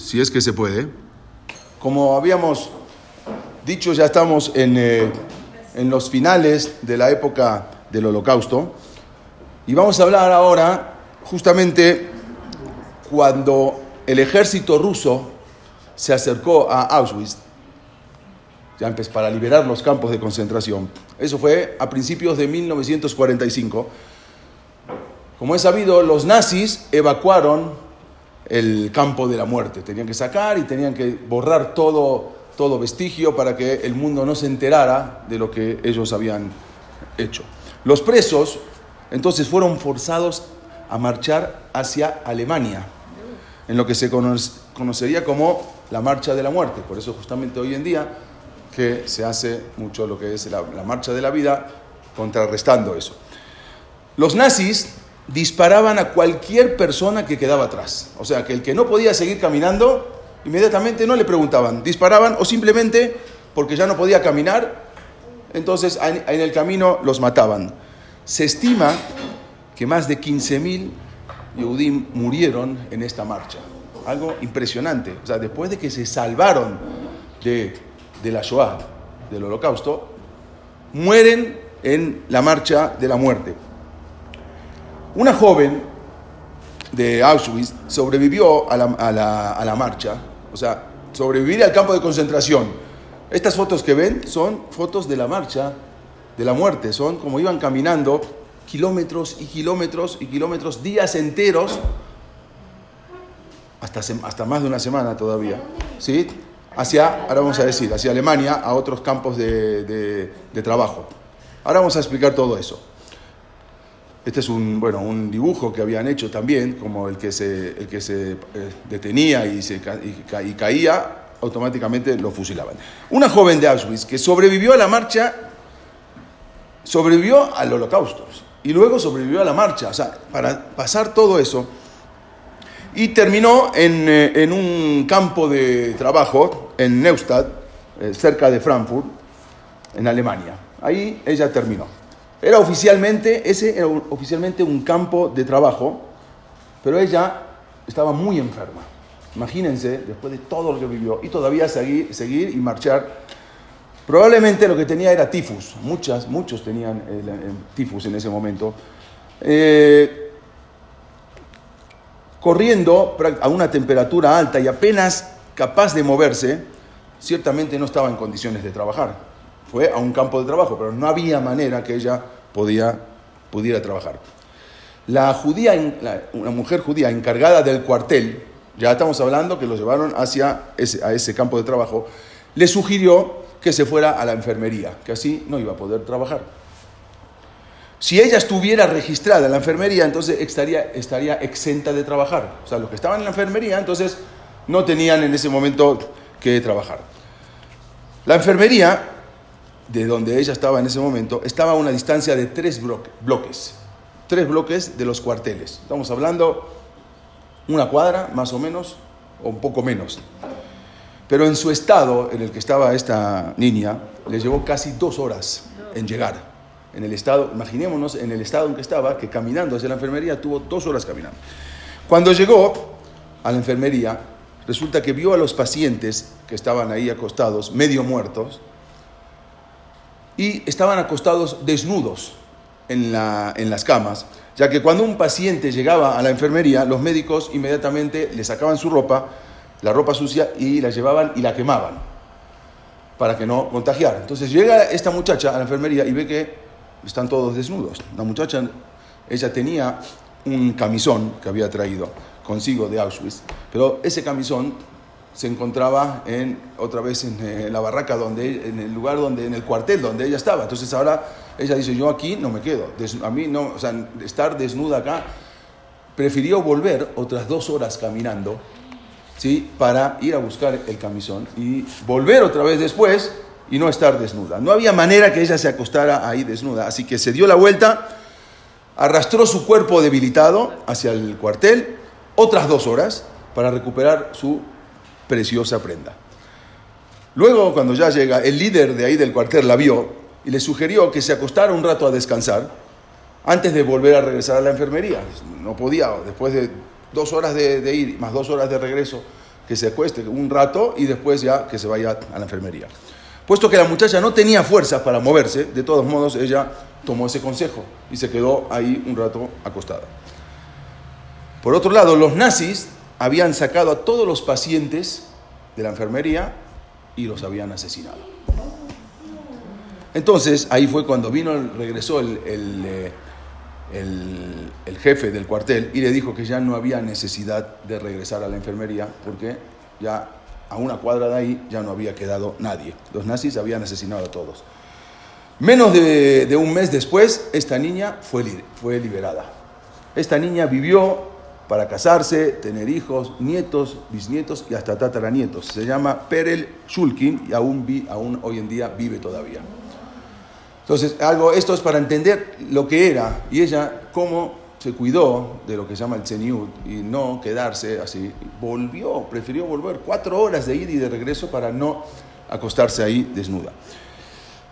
si es que se puede. Como habíamos dicho, ya estamos en, eh, en los finales de la época del holocausto. Y vamos a hablar ahora justamente cuando el ejército ruso se acercó a Auschwitz ya para liberar los campos de concentración. Eso fue a principios de 1945. Como es sabido, los nazis evacuaron el campo de la muerte. Tenían que sacar y tenían que borrar todo, todo vestigio para que el mundo no se enterara de lo que ellos habían hecho. Los presos entonces fueron forzados a marchar hacia Alemania, en lo que se conocería como la marcha de la muerte. Por eso justamente hoy en día que se hace mucho lo que es la, marcha de la vida, contrarrestando eso. Los nazis disparaban a cualquier persona que quedaba atrás. O sea, que el que no podía seguir caminando, inmediatamente no le preguntaban, disparaban o simplemente porque ya no podía caminar, entonces en el camino los mataban. Se estima que más de 15.000 Yehudim murieron en esta marcha. Algo impresionante. O sea, después de que se salvaron de de la Shoah, del holocausto, mueren en la marcha de la muerte. Una joven de Auschwitz sobrevivió a la, marcha, o sea, sobrevivir al campo de concentración. Estas fotos que ven son fotos de la marcha de la muerte, son como iban caminando kilómetros y kilómetros y kilómetros, días enteros, hasta, hasta más de una semana todavía, ¿sí? hacia, ahora vamos a decir, hacia Alemania, a otros campos de, trabajo. Ahora vamos a explicar todo eso. Este es un, bueno, un dibujo que habían hecho también, como el que se, el que se eh, detenía y, se, y, caía, automáticamente lo fusilaban. Una joven de Auschwitz que sobrevivió a la marcha, sobrevivió al holocausto y luego sobrevivió a la marcha. O sea, para pasar todo eso, y terminó eh, en, un campo de trabajo en Neustadt, eh, cerca de Frankfurt, en Alemania. Ahí ella terminó. Era oficialmente, ese era oficialmente un campo de trabajo, pero ella estaba muy enferma. Imagínense, después de todo lo que vivió, y todavía seguir, seguir y marchar. Probablemente lo que tenía era tifus. Muchas, muchos tenían el, tifus en ese momento. Eh, corriendo a una temperatura alta y apenas capaz de moverse, ciertamente no estaba en condiciones de trabajar. Fue a un campo de trabajo, pero no había manera que ella podía, pudiera trabajar. La judía, una mujer judía encargada del cuartel, ya estamos hablando que lo llevaron hacia ese, a ese campo de trabajo, le sugirió que se fuera a la enfermería, que así no iba a poder trabajar. Si ella estuviera registrada en la enfermería, entonces estaría, estaría exenta de trabajar. O sea, los que estaban en la enfermería, entonces no tenían en ese momento que trabajar. La enfermería, de donde ella estaba en ese momento, estaba a una distancia de tres bloques. Tres bloques de los cuarteles. Estamos hablando una cuadra, más o menos, o un poco menos. Pero en su estado en el que estaba esta niña, le llevó casi dos horas en llegar en el estado, imaginémonos en el estado en que estaba, que caminando hacia la enfermería tuvo dos horas caminando. Cuando llegó a la enfermería, resulta que vio a los pacientes que estaban ahí acostados, medio muertos, y estaban acostados desnudos en, la, en las camas, ya que cuando un paciente llegaba a la enfermería, los médicos inmediatamente le sacaban su ropa, la ropa sucia, y la llevaban y la quemaban para que no contagiara. Entonces llega esta muchacha a la enfermería y ve que están todos desnudos. La muchacha, ella tenía un camisón que había traído consigo de Auschwitz, pero ese camisón se encontraba en, otra vez en, eh, la barraca, donde, en el lugar donde, en el cuartel donde ella estaba. Entonces ahora ella dice, yo aquí no me quedo, a mí no, o sea, estar desnuda acá, prefirió volver otras dos horas caminando, ¿sí? Para ir a buscar el camisón y volver otra vez después y no estar desnuda. No había manera que ella se acostara ahí desnuda, así que se dio la vuelta, arrastró su cuerpo debilitado hacia el cuartel otras dos horas para recuperar su preciosa prenda. Luego, cuando ya llega, el líder de ahí del cuartel la vio y le sugirió que se acostara un rato a descansar antes de volver a regresar a la enfermería. No podía, después de dos horas de, ir más dos horas de regreso, que se acueste un rato y después ya que se vaya a la enfermería. Puesto que la muchacha no tenía fuerzas para moverse, de todos modos ella tomó ese consejo y se quedó ahí un rato acostada. Por otro lado, los nazis habían sacado a todos los pacientes de la enfermería y los habían asesinado. Entonces, ahí fue cuando vino, regresó el, eh, el, el, jefe del cuartel y le dijo que ya no había necesidad de regresar a la enfermería porque ya a una cuadra de ahí ya no había quedado nadie. Los nazis habían asesinado a todos. Menos de, de un mes después, esta niña fue, fue liberada. Esta niña vivió para casarse, tener hijos, nietos, bisnietos y hasta tataranietos. Se llama Perel Shulkin y aún, hoy en día vive todavía. Entonces, algo, esto es para entender lo que era y ella cómo se cuidó de lo que se llama el Tzeniut y no quedarse así. Volvió, prefirió volver cuatro horas de ida y de regreso para no acostarse ahí desnuda.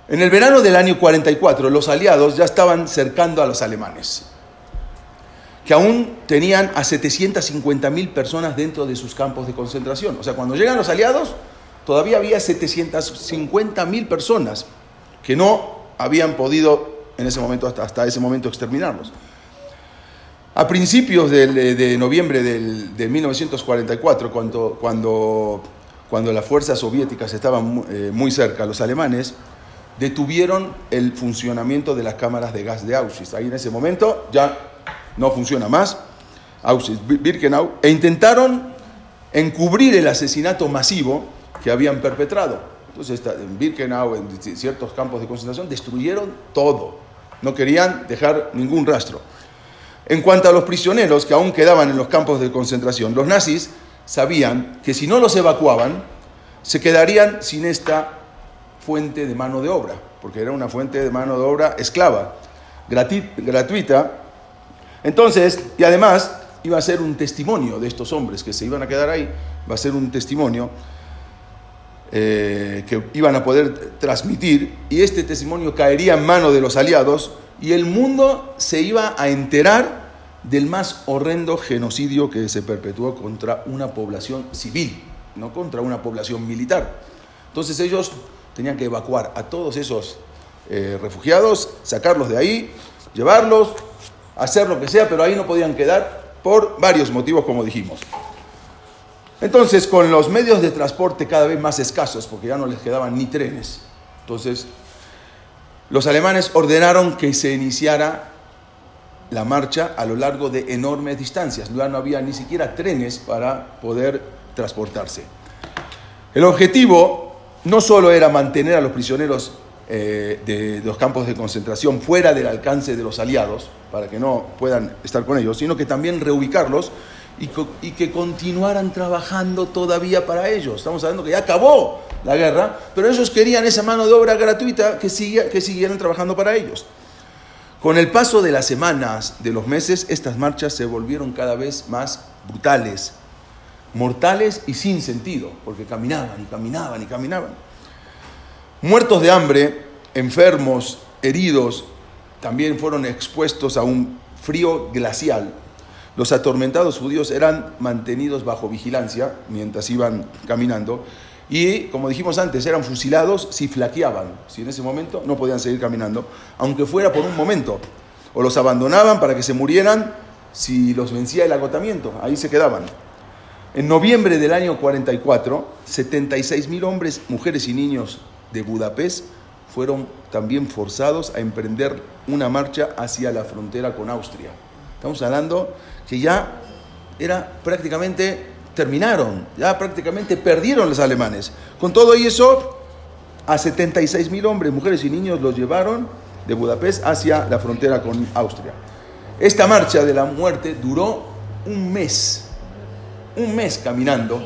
En el verano del año 44, los aliados ya estaban cercando a los alemanes que aún tenían a 750.000 personas dentro de sus campos de concentración. O sea, cuando llegan los aliados, todavía había 750.000 personas que no habían podido en ese momento, hasta, hasta ese momento, exterminarlos. A principios de, noviembre de 1944, cuando, cuando, cuando las fuerzas soviéticas estaban eh, muy cerca, los alemanes detuvieron el funcionamiento de las cámaras de gas de Auschwitz. Ahí en ese momento ya no funciona más, Auschwitz-Birkenau, e intentaron encubrir el asesinato masivo que habían perpetrado. Entonces, en Birkenau, en ciertos campos de concentración, destruyeron todo. No querían dejar ningún rastro. En cuanto a los prisioneros que aún quedaban en los campos de concentración, los nazis sabían que si no los evacuaban, se quedarían sin esta fuente de mano de obra, porque era una fuente de mano de obra esclava, gratuita, entonces, y además iba a ser un testimonio de estos hombres que se iban a quedar ahí, va a ser un testimonio eh, que iban a poder transmitir y este testimonio caería en mano de los aliados y el mundo se iba a enterar del más horrendo genocidio que se perpetuó contra una población civil, no contra una población militar. Entonces ellos tenían que evacuar a todos esos eh, refugiados, sacarlos de ahí, llevarlos, hacer lo que sea, pero ahí no podían quedar por varios motivos, como dijimos. Entonces, con los medios de transporte cada vez más escasos, porque ya no les quedaban ni trenes, entonces los alemanes ordenaron que se iniciara la marcha a lo largo de enormes distancias. Ya no había ni siquiera trenes para poder transportarse. El objetivo no solo era mantener a los prisioneros eh, de, los campos de concentración fuera del alcance de los aliados, para que no puedan estar con ellos, sino que también reubicarlos y, que continuaran trabajando todavía para ellos. Estamos hablando que ya acabó la guerra, pero ellos querían esa mano de obra gratuita que, que siguieran trabajando para ellos. Con el paso de las semanas, de los meses, estas marchas se volvieron cada vez más brutales, mortales y sin sentido, porque caminaban y caminaban y caminaban. Muertos de hambre, enfermos, heridos, también fueron expuestos a un frío glacial. Los atormentados judíos eran mantenidos bajo vigilancia mientras iban caminando y, como dijimos antes, eran fusilados si flaqueaban, si en ese momento no podían seguir caminando, aunque fuera por un momento. O los abandonaban para que se murieran si los vencía el agotamiento, ahí se quedaban. En noviembre del año 44, 76 mil hombres, mujeres y niños de Budapest fueron también forzados a emprender una marcha hacia la frontera con Austria. Estamos hablando que ya era prácticamente terminaron, ya prácticamente perdieron los alemanes. Con todo y eso, a 76 mil hombres, mujeres y niños los llevaron de Budapest hacia la frontera con Austria. Esta marcha de la muerte duró un mes, un mes caminando,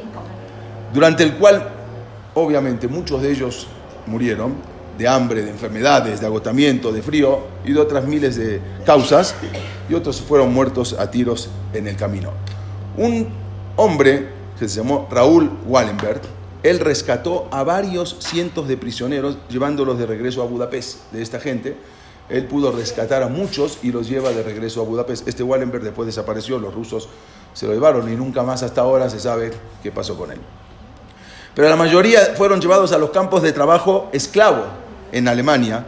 durante el cual obviamente muchos de ellos murieron de hambre, de enfermedades, de agotamiento, de frío y de otras miles de causas, y otros fueron muertos a tiros en el camino. Un hombre que se llamó Raúl Wallenberg, él rescató a varios cientos de prisioneros llevándolos de regreso a Budapest, de esta gente. él pudo rescatar a muchos y los lleva de regreso a Budapest. Este Wallenberg después desapareció, los rusos se lo llevaron y nunca más hasta ahora se sabe qué pasó con él. Pero la mayoría fueron llevados a los campos de trabajo esclavo en Alemania.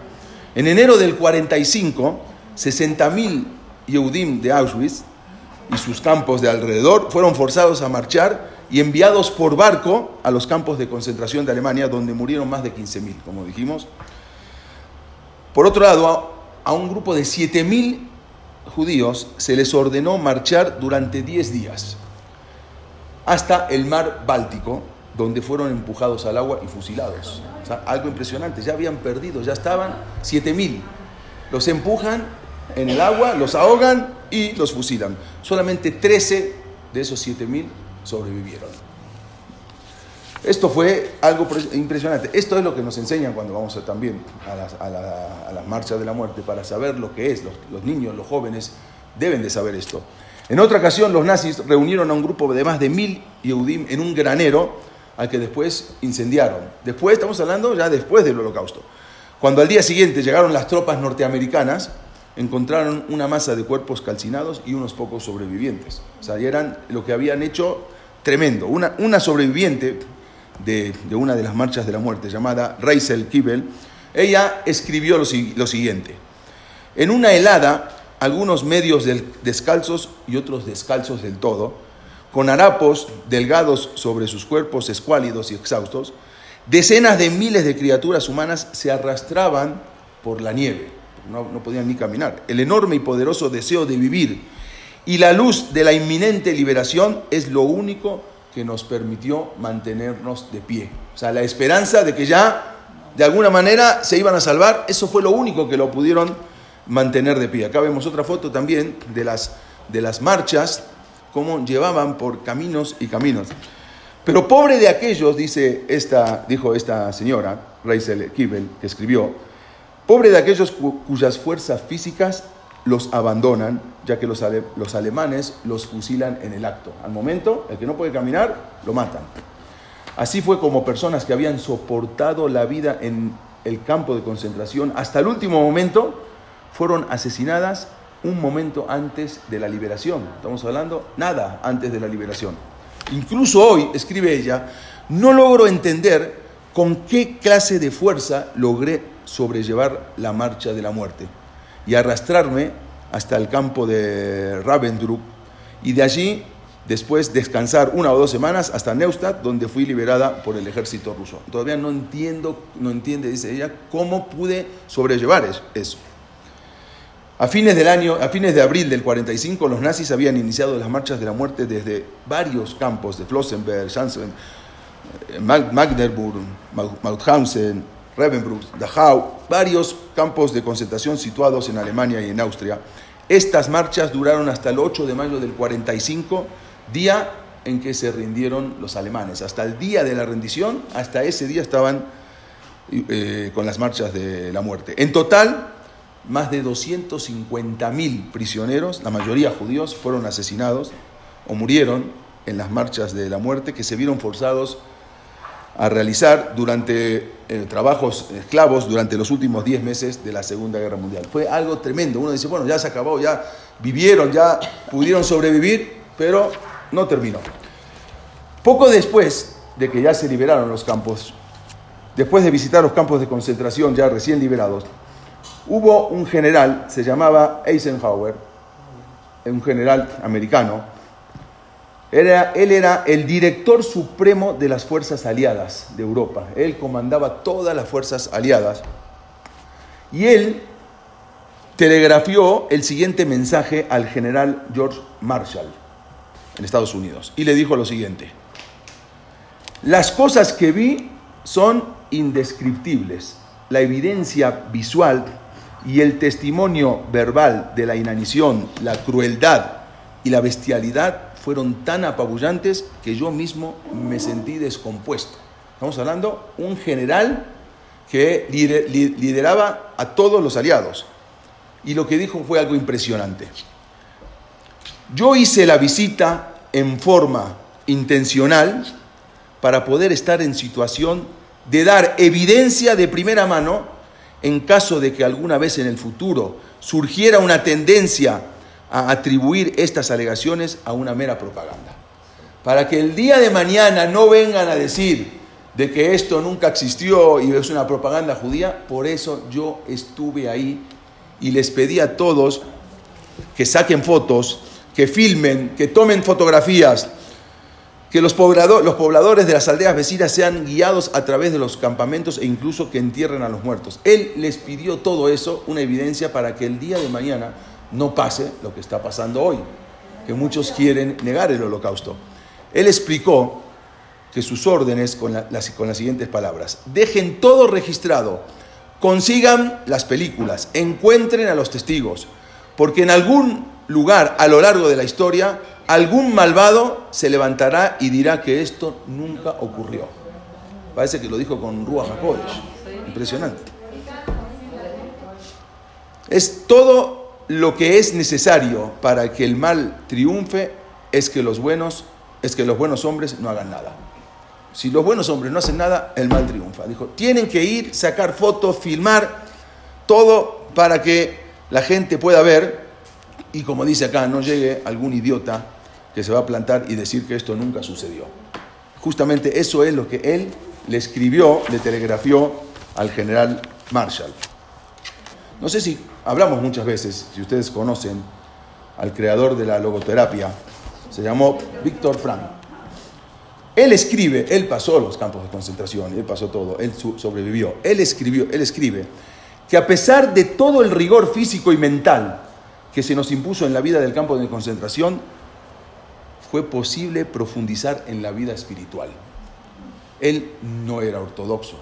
En enero del 45, 60.000 Yehudim de Auschwitz y sus campos de alrededor fueron forzados a marchar y enviados por barco a los campos de concentración de Alemania, donde murieron más de 15.000, como dijimos. Por otro lado, a un grupo de 7.000 judíos se les ordenó marchar durante 10 días hasta el mar Báltico, donde fueron empujados al agua y fusilados. Algo impresionante, ya habían perdido, ya estaban 7.000. Los empujan en el agua, los ahogan y los fusilan. Solamente 13 de esos 7.000 sobrevivieron. Esto fue algo impresionante. Esto es lo que nos enseñan cuando vamos también a las, a, marchas de la muerte, para saber lo que es. Los, niños, los jóvenes deben de saber esto. En otra ocasión, los nazis reunieron a un grupo de más de mil Yehudim en un granero al que después incendiaron. Después, estamos hablando ya después del holocausto. Cuando al día siguiente llegaron las tropas norteamericanas, encontraron una masa de cuerpos calcinados y unos pocos sobrevivientes. O sea, eran lo que habían hecho tremendo. Una, sobreviviente de, una de las marchas de la muerte, llamada Reisel Kibel, ella escribió lo, siguiente. En una helada, algunos medios descalzos y otros descalzos del todo, con harapos delgados sobre sus cuerpos escuálidos y exhaustos, decenas de miles de criaturas humanas se arrastraban por la nieve. No, no podían ni caminar. El enorme y poderoso deseo de vivir y la luz de la inminente liberación es lo único que nos permitió mantenernos de pie. O sea, la esperanza de que ya de alguna manera se iban a salvar, eso fue lo único que lo pudieron mantener de pie. Acá vemos otra foto también de las, de las marchas, cómo llevaban por caminos y caminos. Pero pobre de aquellos, dice esta, dijo esta señora, Reisel Kibel, que escribió, pobre de aquellos cuyas fuerzas físicas los abandonan, ya que los, los, alemanes los fusilan en el acto. Al momento, el que no puede caminar, lo matan. Así fue como personas que habían soportado la vida en el campo de concentración hasta el último momento, fueron asesinadas un momento antes de la liberación. Estamos hablando nada antes de la liberación. Incluso hoy, escribe ella, no logro entender con qué clase de fuerza logré sobrellevar la marcha de la muerte y arrastrarme hasta el campo de Ravensbrück y de allí después descansar una o dos semanas hasta Neustadt, donde fui liberada por el ejército ruso. Todavía no entiendo, no entiende, dice ella, cómo pude sobrellevar eso. A fines del año, a fines de abril del 45, los nazis habían iniciado las marchas de la muerte desde varios campos de Flossenberg, Janssen, eh, Magdeburg, Mauthausen, Ravensbrück, Dachau, varios campos de concentración situados en Alemania y en Austria. Estas marchas duraron hasta el 8 de mayo del 45, día en que se rindieron los alemanes. Hasta el día de la rendición, hasta ese día estaban eh, con las marchas de la muerte. En total, más de 250.000 prisioneros, la mayoría judíos, fueron asesinados o murieron en las marchas de la muerte que se vieron forzados a realizar durante eh, trabajos esclavos durante los últimos 10 meses de la Segunda Guerra Mundial. Fue algo tremendo. Uno dice, bueno, ya se acabó, ya vivieron, ya pudieron sobrevivir, pero no terminó. Poco después de que ya se liberaron los campos, después de visitar los campos de concentración ya recién liberados, hubo un general, se llamaba Eisenhower, un general americano, él era el director supremo de las fuerzas aliadas de Europa. Él comandaba todas las fuerzas aliadas. Y él telegrafió el siguiente mensaje al general George Marshall en Estados Unidos. Y le dijo lo siguiente. Las cosas que vi son indescriptibles. La evidencia visual y el testimonio verbal de la inanición, la crueldad y la bestialidad fueron tan apabullantes que yo mismo me sentí descompuesto. Estamos hablando un general que lideraba a todos los aliados. Y lo que dijo fue algo impresionante. Yo hice la visita en forma intencional para poder estar en situación de dar evidencia de primera mano en caso de que alguna vez en el futuro surgiera una tendencia a atribuir estas alegaciones a una mera propaganda. Para que el día de mañana no vengan a decir de que esto nunca existió y es una propaganda judía, por eso yo estuve ahí y les pedí a todos que saquen fotos, que filmen, que tomen fotografías, que los, los pobladores de las aldeas vecinas sean guiados a través de los campamentos e incluso que entierren a los muertos. Él les pidió todo eso, una evidencia para que el día de mañana no pase lo que está pasando hoy, que muchos quieren negar el holocausto. Él explicó que sus órdenes con, las, con las siguientes palabras, dejen todo registrado, consigan las películas, encuentren a los testigos, porque en algún lugar a lo largo de la historia, algún malvado se levantará y dirá que esto nunca ocurrió. Parece que lo dijo con Ruach HaKodesh. Impresionante. Es todo lo que es necesario para que el mal triunfe es que los buenos es que los buenos hombres no hagan nada. Si los buenos hombres no hacen nada, el mal triunfa. Dijo, tienen que ir, sacar fotos, filmar, todo para que la gente pueda ver y como dice acá, no llegue algún idiota que se va a plantar y decir que esto nunca sucedió. Justamente eso es lo que él le escribió, le telegrafió al general Marshall. No sé si hablamos muchas veces, si ustedes conocen al creador de la logoterapia, se llamó Víctor Frank. Él escribe, él pasó los campos de concentración, él pasó todo, él sobrevivió. Él escribió, él escribe que a pesar de todo el rigor físico y mental que se nos impuso en la vida del campo de concentración, fue posible profundizar en la vida espiritual. Él no era ortodoxo,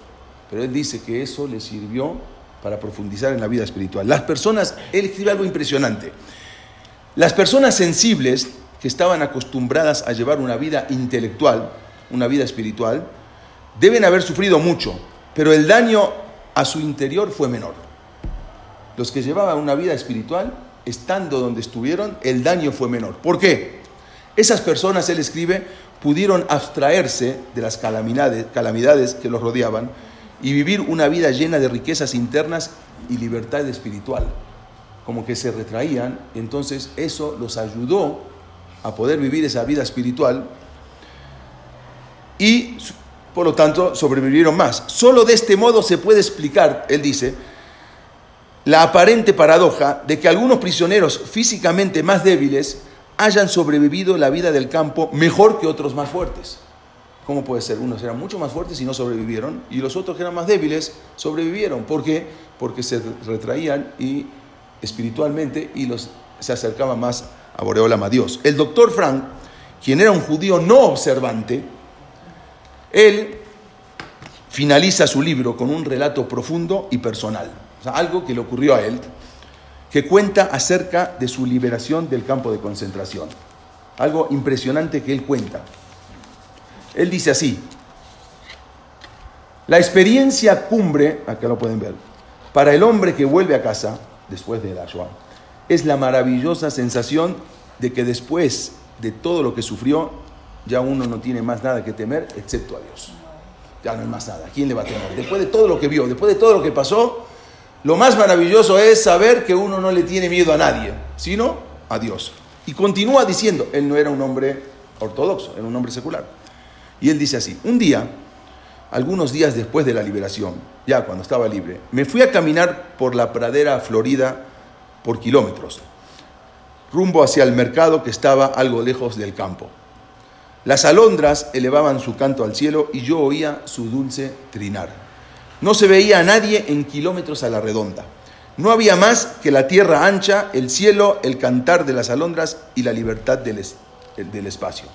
pero él dice que eso le sirvió para profundizar en la vida espiritual. Las personas, él escribe algo impresionante. Las personas sensibles que estaban acostumbradas a llevar una vida intelectual, una vida espiritual, deben haber sufrido mucho, pero el daño a su interior fue menor. Los que llevaban una vida espiritual estando donde estuvieron, el daño fue menor. ¿Por qué? Esas personas, él escribe, pudieron abstraerse de las calamidades, que los rodeaban y vivir una vida llena de riquezas internas y libertad espiritual. Como que se retraían, entonces eso los ayudó a poder vivir esa vida espiritual y por lo tanto sobrevivieron más. Solo de este modo se puede explicar, él dice, la aparente paradoja de que algunos prisioneros físicamente más débiles hayan sobrevivido la vida del campo mejor que otros más fuertes. ¿Cómo puede ser? Unos eran mucho más fuertes y no sobrevivieron, y los otros que eran más débiles sobrevivieron. ¿Por qué? Porque se retraían y espiritualmente y los, se acercaban más a Boreolam, a Dios. El doctor Frank, quien era un judío no observante, él finaliza su libro con un relato profundo y personal algo que le ocurrió a él, que cuenta acerca de su liberación del campo de concentración. Algo impresionante que él cuenta. Él dice así, la experiencia cumbre, acá lo pueden ver, para el hombre que vuelve a casa después de la Shoah, es la maravillosa sensación de que después de todo lo que sufrió, ya uno no tiene más nada que temer excepto a Dios. Ya no hay más nada. ¿Quién le va a temer? Después de todo lo que vio, después de todo lo que pasó, lo más maravilloso es saber que uno no le tiene miedo a nadie, sino a Dios. Y continúa diciendo, él no era un hombre ortodoxo, era un hombre secular. Y él dice así, un día, algunos días después de la liberación, ya cuando estaba libre, me fui a caminar por la pradera florida por kilómetros, rumbo hacia el mercado que estaba algo lejos del campo. Las alondras elevaban su canto al cielo y yo oía su dulce trinar. No se veía a nadie en kilómetros a la redonda. No había más que la tierra ancha, el cielo, el cantar de las alondras y la libertad del, espacio.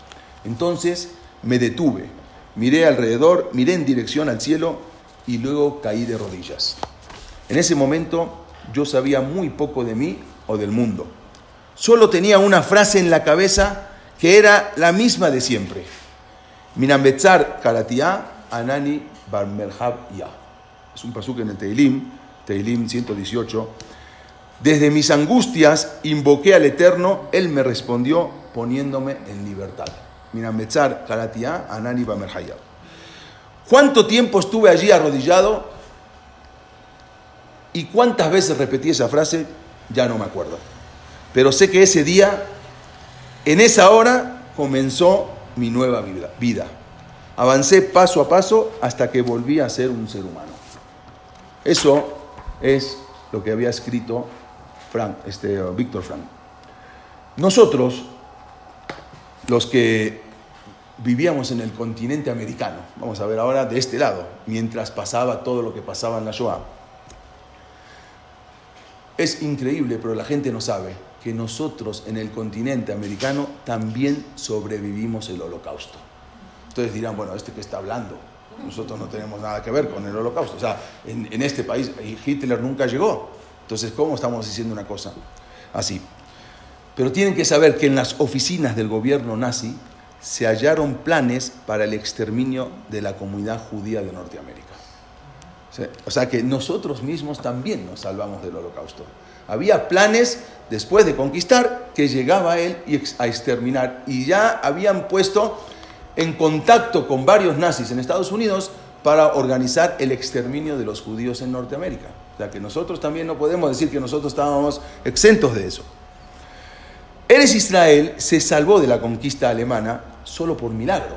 Entonces me detuve, miré alrededor, miré en dirección al cielo y luego caí de rodillas. En ese momento yo sabía muy poco de mí o del mundo. Solo tenía una frase en la cabeza que era la misma de siempre. Minambetzar karatia anani barmerhab ya es un pasuk en el Teilim, Teilim 118. Desde mis angustias invoqué al Eterno, Él me respondió poniéndome en libertad. Mira, Metzar, Karatia, Anani ¿Cuánto tiempo estuve allí arrodillado? Y cuántas veces repetí esa frase, ya no me acuerdo. Pero sé que ese día, en esa hora, comenzó mi nueva vida. Avancé paso a paso hasta que volví a ser un ser humano. Eso es lo que había escrito Frank, este, Víctor Frank. Nosotros, los que vivíamos en el continente americano, vamos a ver ahora de este lado, mientras pasaba todo lo que pasaba en la Shoah, es increíble, pero la gente no sabe que nosotros en el continente americano también sobrevivimos el holocausto. Entonces dirán, bueno, ¿este que está hablando? Nosotros no tenemos nada que ver con el holocausto. O sea, en, este país Hitler nunca llegó. Entonces, ¿cómo estamos diciendo una cosa así? Pero tienen que saber que en las oficinas del gobierno nazi se hallaron planes para el exterminio de la comunidad judía de Norteamérica. O sea que nosotros mismos también nos salvamos del holocausto. Había planes después de conquistar que llegaba él a exterminar y ya habían puesto en contacto con varios nazis en Estados Unidos para organizar el exterminio de los judíos en Norteamérica. O sea que nosotros también no podemos decir que nosotros estábamos exentos de eso. Eres Israel se salvó de la conquista alemana solo por milagro,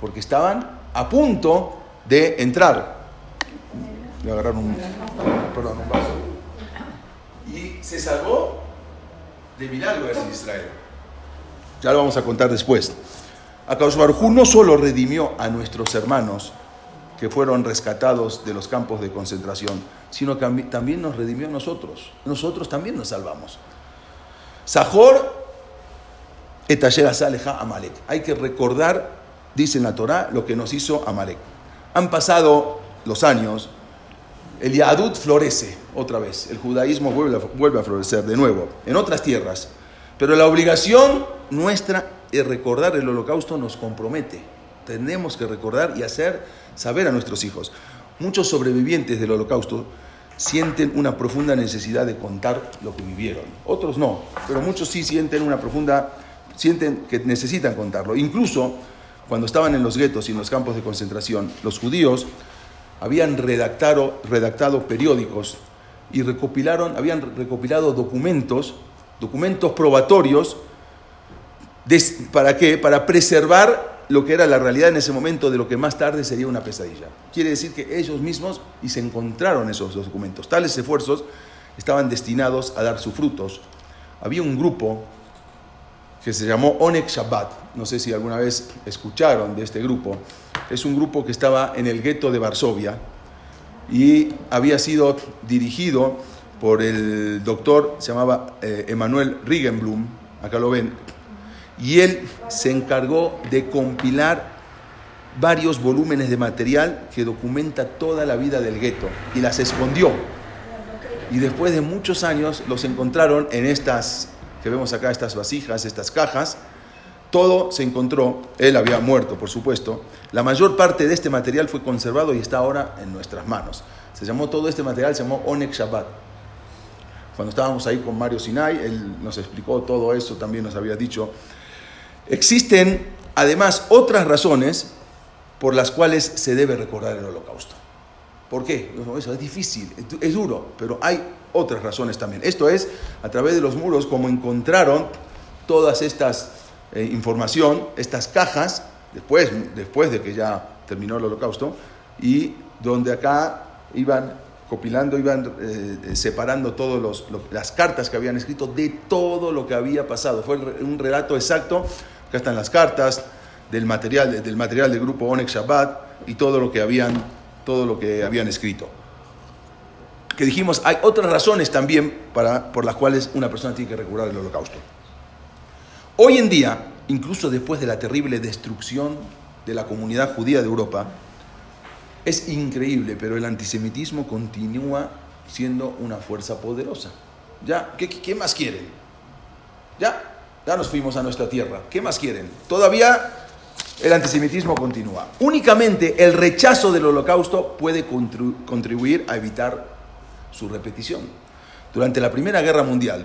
porque estaban a punto de entrar a agarrar un, perdón, un vaso. Y se salvó de milagro de Israel. Ya lo vamos a contar después. Akadosh Baruj no solo redimió a nuestros hermanos que fueron rescatados de los campos de concentración, sino que también nos redimió a nosotros. Nosotros también nos salvamos. Sajor etayer Saleja Amalek. Hay que recordar, dice en la Torah, lo que nos hizo Amalek. Han pasado los años, el Yadut florece otra vez, el judaísmo vuelve a, vuelve a florecer de nuevo, en otras tierras. Pero la obligación nuestra recordar el holocausto nos compromete. Tenemos que recordar y hacer saber a nuestros hijos. Muchos sobrevivientes del holocausto sienten una profunda necesidad de contar lo que vivieron. Otros no, pero muchos sí sienten una profunda, sienten que necesitan contarlo. Incluso cuando estaban en los guetos y en los campos de concentración, los judíos habían redactado, redactado periódicos y recopilaron, habían recopilado documentos, documentos probatorios, ¿para qué? Para preservar lo que era la realidad en ese momento de lo que más tarde sería una pesadilla. Quiere decir que ellos mismos y se encontraron esos documentos. Tales esfuerzos estaban destinados a dar sus frutos. Había un grupo que se llamó Onek Shabbat. No sé si alguna vez escucharon de este grupo. Es un grupo que estaba en el gueto de Varsovia y había sido dirigido por el doctor, se llamaba eh, Emanuel Rigenblum, acá lo ven, y él se encargó de compilar varios volúmenes de material que documenta toda la vida del gueto y las escondió. Y después de muchos años los encontraron en estas que vemos acá, estas vasijas, estas cajas, todo se encontró, él había muerto, por supuesto. La mayor parte de este material fue conservado y está ahora en nuestras manos. Se llamó todo este material, se llamó Onek Shabbat. Cuando estábamos ahí con Mario Sinai, él nos explicó todo eso, también nos había dicho. Existen además otras razones por las cuales se debe recordar el holocausto. ¿Por qué? Eso es difícil, es duro, pero hay otras razones también. Esto es, a través de los muros, como encontraron todas estas eh, información, estas cajas, después, después de que ya terminó el holocausto, y donde acá iban copilando, iban eh, separando todas las cartas que habían escrito de todo lo que había pasado. Fue un relato exacto, acá están las cartas del material, del material del grupo Onex Shabbat y todo lo que habían, todo lo que habían escrito que dijimos, hay otras razones también para, por las cuales una persona tiene que recordar el holocausto. Hoy en día, incluso después de la terrible destrucción de la comunidad judía de Europa, es increíble, pero el antisemitismo continúa siendo una fuerza poderosa. ¿Ya? ¿Qué, qué más quieren? ¿Ya? Ya nos fuimos a nuestra tierra. ¿Qué más quieren? Todavía el antisemitismo continúa. Únicamente el rechazo del holocausto puede contribuir a evitar su repetición. Durante la Primera Guerra Mundial,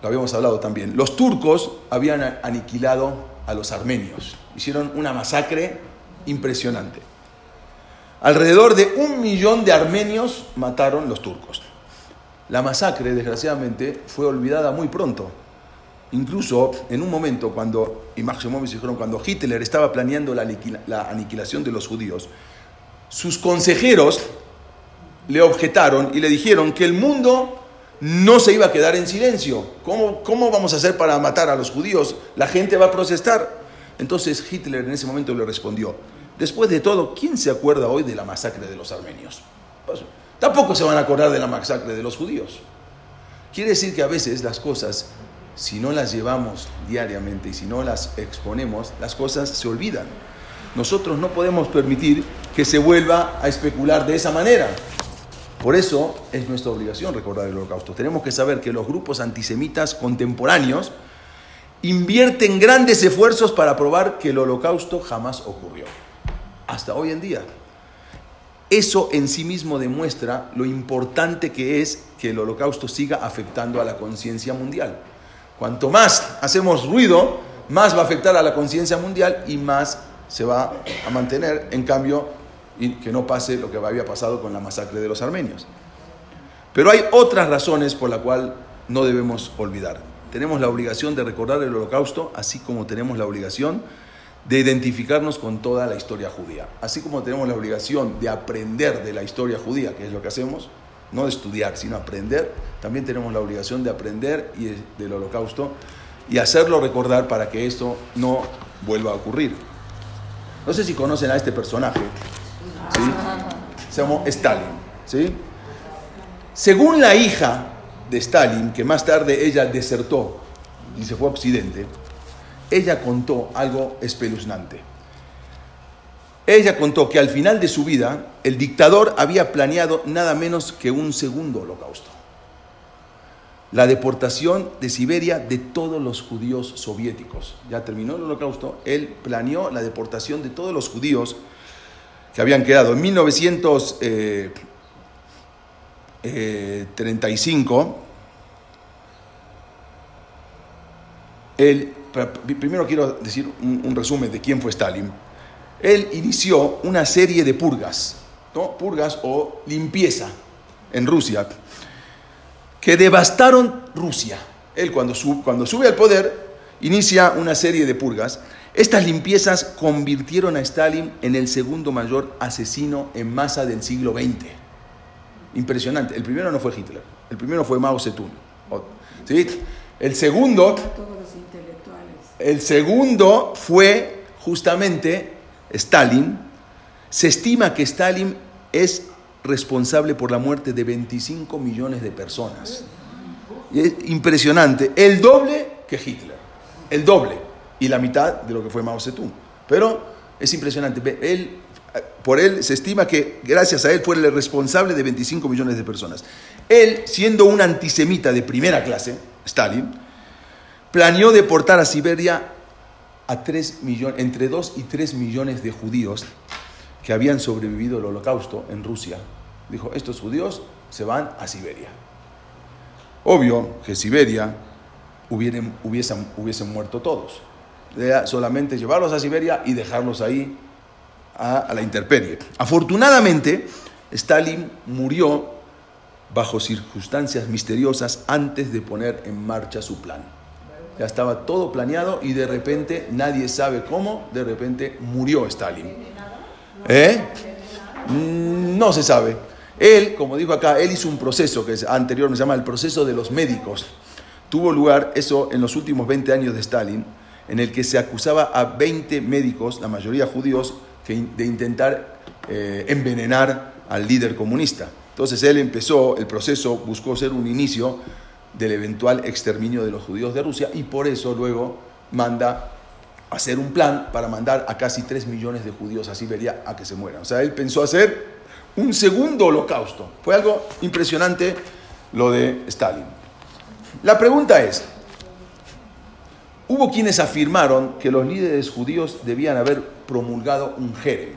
lo habíamos hablado también, los turcos habían aniquilado a los armenios, hicieron una masacre impresionante. Alrededor de un millón de armenios mataron los turcos. La masacre, desgraciadamente, fue olvidada muy pronto. Incluso en un momento cuando, y dijeron, cuando Hitler estaba planeando la, la aniquilación de los judíos, sus consejeros le objetaron y le dijeron que el mundo no se iba a quedar en silencio. ¿Cómo, ¿Cómo vamos a hacer para matar a los judíos? La gente va a protestar. Entonces Hitler en ese momento le respondió, después de todo, ¿quién se acuerda hoy de la masacre de los armenios? Pues, tampoco se van a acordar de la masacre de los judíos. Quiere decir que a veces las cosas, si no las llevamos diariamente y si no las exponemos, las cosas se olvidan. Nosotros no podemos permitir que se vuelva a especular de esa manera. Por eso es nuestra obligación recordar el holocausto. Tenemos que saber que los grupos antisemitas contemporáneos invierten grandes esfuerzos para probar que el holocausto jamás ocurrió. Hasta hoy en día. Eso en sí mismo demuestra lo importante que es que el holocausto siga afectando a la conciencia mundial. Cuanto más hacemos ruido, más va a afectar a la conciencia mundial y más se va a mantener. En cambio, que no pase lo que había pasado con la masacre de los armenios. Pero hay otras razones por las cuales no debemos olvidar. Tenemos la obligación de recordar el holocausto, así como tenemos la obligación de identificarnos con toda la historia judía. Así como tenemos la obligación de aprender de la historia judía, que es lo que hacemos, no estudiar, sino aprender, también tenemos la obligación de aprender del holocausto y hacerlo recordar para que esto no vuelva a ocurrir. No sé si conocen a este personaje, se llamó Stalin. ¿sí? Según la hija de Stalin, que más tarde ella desertó y se fue a Occidente, ella contó algo espeluznante. Ella contó que al final de su vida el dictador había planeado nada menos que un segundo holocausto. La deportación de Siberia de todos los judíos soviéticos. Ya terminó el holocausto, él planeó la deportación de todos los judíos que habían quedado. En 1935, él, primero quiero decir un, resumen de quién fue Stalin. Él inició una serie de purgas, ¿no? purgas o limpieza en Rusia, que devastaron Rusia. Él cuando, cuando sube al poder inicia una serie de purgas estas limpiezas convirtieron a Stalin en el segundo mayor asesino en masa del siglo XX. Impresionante. El primero no fue Hitler, el primero fue Mao Zedong. ¿Sí? El segundo, el segundo fue justamente Stalin. Se estima que Stalin es responsable por la muerte de 25 millones de personas. es impresionante. El doble que Hitler. El doble y la mitad de lo que fue Mao Zedong. Pero es impresionante. Él, por él se estima que gracias a él fue el responsable de 25 millones de personas. Él, siendo un antisemita de primera clase, Stalin, planeó deportar a Siberia a 3 millones, entre 2 y 3 millones de judíos que habían sobrevivido al holocausto en Rusia. Dijo, estos judíos se van a Siberia. Obvio que Siberia hubiesen, hubiesen, hubiesen muerto todos solamente llevarlos a Siberia y dejarlos ahí a, la intemperie. Afortunadamente, Stalin murió bajo circunstancias misteriosas antes de poner en marcha su plan. Ya estaba todo planeado y de repente, nadie sabe cómo, de repente murió Stalin. ¿Eh? Mm, no se sabe. Él, como dijo acá, él hizo un proceso que es anterior, se llama el proceso de los médicos. Tuvo lugar eso en los últimos 20 años de Stalin en el que se acusaba a 20 médicos, la mayoría judíos, de intentar eh, envenenar al líder comunista. Entonces él empezó, el proceso buscó ser un inicio del eventual exterminio de los judíos de Rusia y por eso luego manda hacer un plan para mandar a casi 3 millones de judíos a Siberia a que se mueran. O sea, él pensó hacer un segundo holocausto. Fue algo impresionante lo de Stalin. La pregunta es, Hubo quienes afirmaron que los líderes judíos debían haber promulgado un jerem,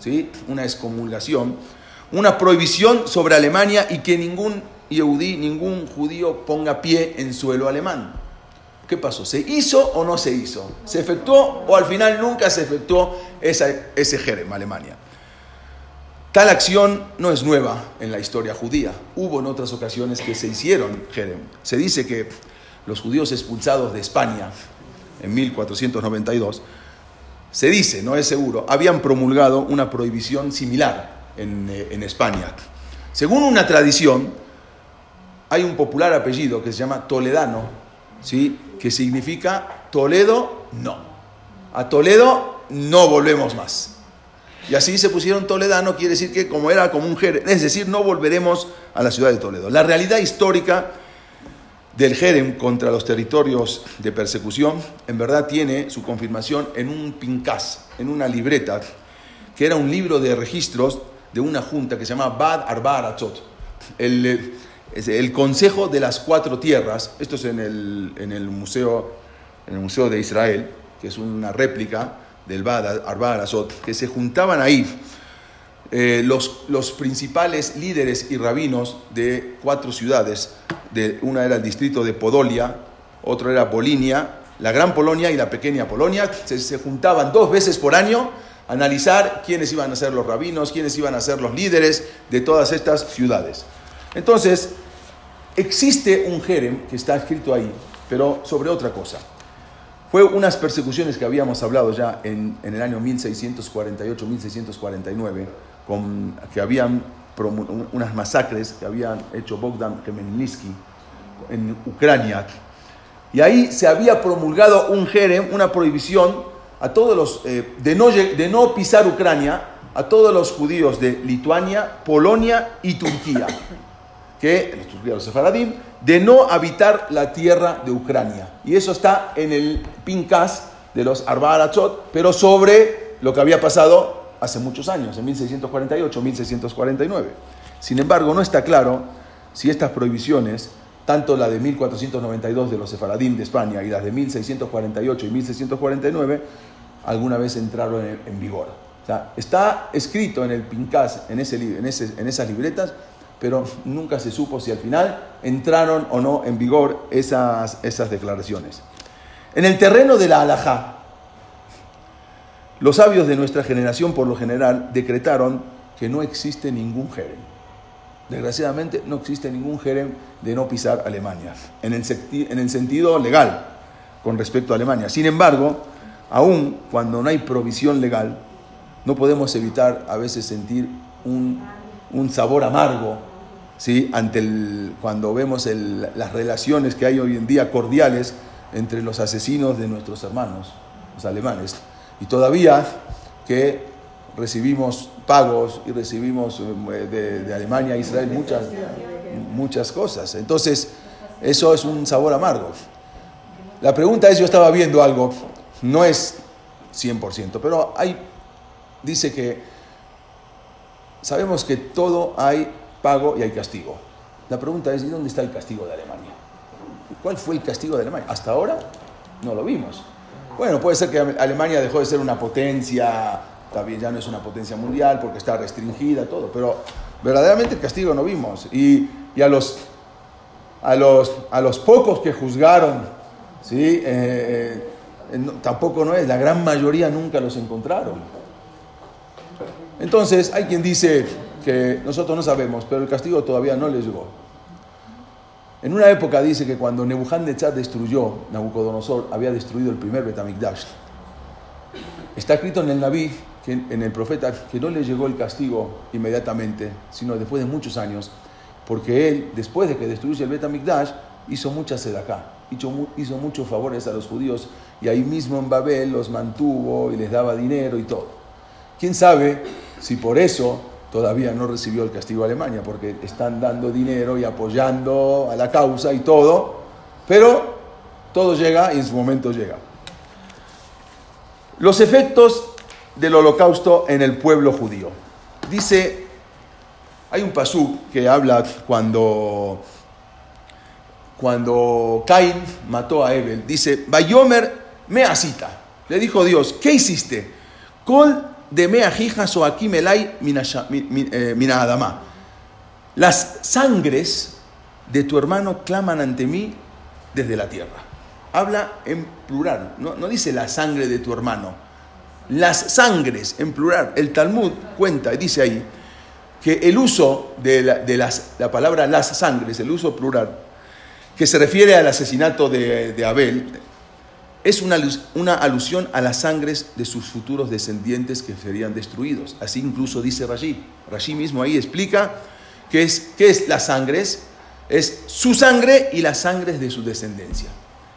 ¿sí? una excomulgación, una prohibición sobre Alemania y que ningún yehudí, ningún judío ponga pie en suelo alemán. ¿Qué pasó? ¿Se hizo o no se hizo? ¿Se efectuó o al final nunca se efectuó ese jerem Alemania? Tal acción no es nueva en la historia judía. Hubo en otras ocasiones que se hicieron Jerem. Se dice que los judíos expulsados de España en 1492, se dice, no es seguro, habían promulgado una prohibición similar en, eh, en España. Según una tradición, hay un popular apellido que se llama Toledano, ¿sí? que significa Toledo no. A Toledo no volvemos más. Y así se pusieron Toledano, quiere decir que como era como un jerem, es decir, no volveremos a la ciudad de Toledo. La realidad histórica del jerem contra los territorios de persecución, en verdad tiene su confirmación en un pincás, en una libreta, que era un libro de registros de una junta que se llama Bad Arba Aratzot, el, el Consejo de las Cuatro Tierras, esto es en el, en el, museo, en el Museo de Israel, que es una réplica, del Bad Arbarazot, que se juntaban ahí eh, los, los principales líderes y rabinos de cuatro ciudades. De, una era el distrito de Podolia, otro era Polinia, la Gran Polonia y la Pequeña Polonia. Se, se juntaban dos veces por año a analizar quiénes iban a ser los rabinos, quiénes iban a ser los líderes de todas estas ciudades. Entonces, existe un jerem que está escrito ahí, pero sobre otra cosa. Fue unas persecuciones que habíamos hablado ya en, el año 1648-1649, que habían unas masacres que habían hecho Bogdan Khmelnytsky en Ucrania. Y ahí se había promulgado un jerem, una prohibición a todos los, eh, de, no, de no pisar Ucrania, a todos los judíos de Lituania, Polonia y Turquía, que los sefaradim, de no habitar la tierra de Ucrania. Y eso está en el Pincas de los Arbaarachot, pero sobre lo que había pasado hace muchos años, en 1648, 1649. Sin embargo, no está claro si estas prohibiciones, tanto la de 1492 de los sefaradim de España y las de 1648 y 1649, alguna vez entraron en, vigor. Está escrito en el Pincas, en, ese, en, en esas libretas, pero nunca se supo si al final entraron o no en vigor esas, esas declaraciones. En el terreno de la alajá, los sabios de nuestra generación por lo general decretaron que no existe ningún jerem. Desgraciadamente no existe ningún jerem de no pisar Alemania, en el, en el sentido legal con respecto a Alemania. Sin embargo, aún cuando no hay provisión legal, no podemos evitar a veces sentir un un sabor amargo ¿sí? ante el, cuando vemos las relaciones que hay hoy en día cordiales entre los asesinos de nuestros hermanos, los alemanes. Y todavía que recibimos pagos y recibimos eh, de, Alemania Israel muchas, muchas cosas. Entonces, eso es un sabor amargo. La pregunta es, yo estaba viendo algo, no es 100%, pero hay, dice que sabemos que todo hay pago y hay castigo. La pregunta es, ¿y dónde está el castigo de Alemania? ¿Cuál fue el castigo de Alemania? Hasta ahora no lo vimos. Bueno, puede ser que Alemania dejó de ser una potencia, también ya no es una potencia mundial porque está restringida, todo, pero verdaderamente el castigo no vimos. Y, a, los, a, los, a los pocos que juzgaron, ¿sí? Eh, eh, tampoco no es, la gran mayoría nunca los encontraron. Entonces, hay quien dice que nosotros no sabemos, pero el castigo todavía no les llegó. En una época dice que cuando Nebuchadnezzar destruyó, Nabucodonosor había destruido el primer Betamigdash. Está escrito en el Naví, en el profeta, que no le llegó el castigo inmediatamente, sino después de muchos años, porque él, después de que destruyó el Betamigdash, hizo mucha sedacá, hizo, hizo muchos favores a los judíos y ahí mismo en Babel los mantuvo y les daba dinero y todo. ¿Quién sabe si por eso todavía no recibió el castigo a Alemania, porque están dando dinero y apoyando a la causa y todo, pero todo llega y en su momento llega. Los efectos del holocausto en el pueblo judío. Dice, hay un pasú que habla cuando, cuando Caín mató a Ebel, dice, Bayomer me asita, le dijo Dios, ¿qué hiciste? Col de o aquí melay eh, mina adama. Las sangres de tu hermano claman ante mí desde la tierra. Habla en plural, no, dice la sangre de tu hermano. Las sangres en plural. El Talmud cuenta y dice ahí que el uso de, la, palabra las sangres, el uso plural, que se refiere al asesinato de Abel, es una, una, alusión a las sangres de sus futuros descendientes que serían destruidos. Así incluso dice Rashi. Rashi mismo ahí explica qué es, qué es las sangres. Es su sangre y las sangres de su descendencia.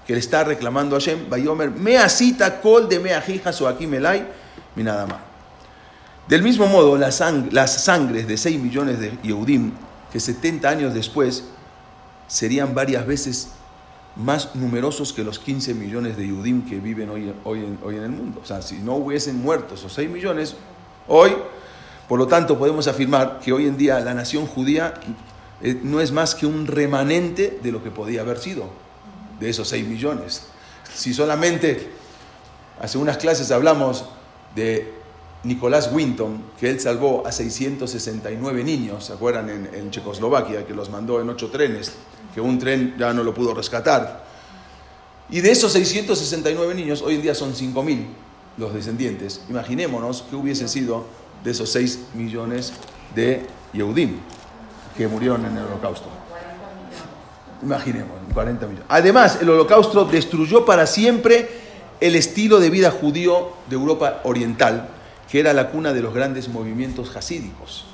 Que le está reclamando a Hashem, Bayomer, asita kol de meajijas o aquí melay, mi nada más. Del mismo modo, las, sang las sangres de 6 millones de Yehudim, que 70 años después serían varias veces más numerosos que los 15 millones de Yudim que viven hoy, hoy, en, hoy en el mundo. O sea, si no hubiesen muerto esos 6 millones, hoy, por lo tanto, podemos afirmar que hoy en día la nación judía eh, no es más que un remanente de lo que podía haber sido, de esos 6 millones. Si solamente hace unas clases hablamos de Nicolás Winton, que él salvó a 669 niños, ¿se acuerdan? En, en Checoslovaquia, que los mandó en ocho trenes que un tren ya no lo pudo rescatar. Y de esos 669 niños, hoy en día son 5.000 los descendientes. Imaginémonos que hubiese sido de esos 6 millones de Yehudim que murieron en el holocausto. Imaginemos, 40 millones. Además, el holocausto destruyó para siempre el estilo de vida judío de Europa Oriental, que era la cuna de los grandes movimientos hasídicos.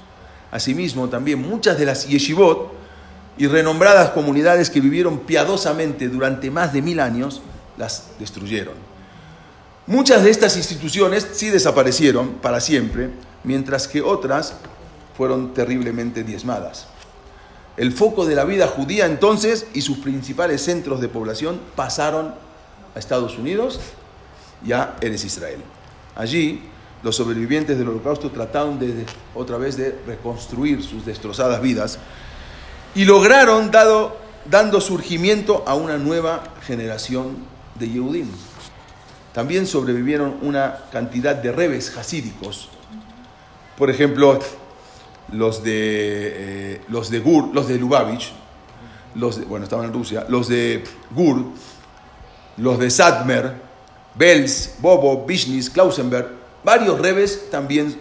Asimismo, también muchas de las yeshivot y renombradas comunidades que vivieron piadosamente durante más de mil años, las destruyeron. Muchas de estas instituciones sí desaparecieron para siempre, mientras que otras fueron terriblemente diezmadas. El foco de la vida judía entonces y sus principales centros de población pasaron a Estados Unidos y a Eres Israel. Allí, los sobrevivientes del holocausto trataron de, otra vez de reconstruir sus destrozadas vidas y lograron dado, dando surgimiento a una nueva generación de Yehudim. También sobrevivieron una cantidad de rebes hasídicos. Por ejemplo, los de, eh, los de Gur, los de Lubavitch, los bueno, estaban en Rusia, los de Gur, los de Sadmer, Bels, Bobo, Vishnis, Klausenberg, varios rebes también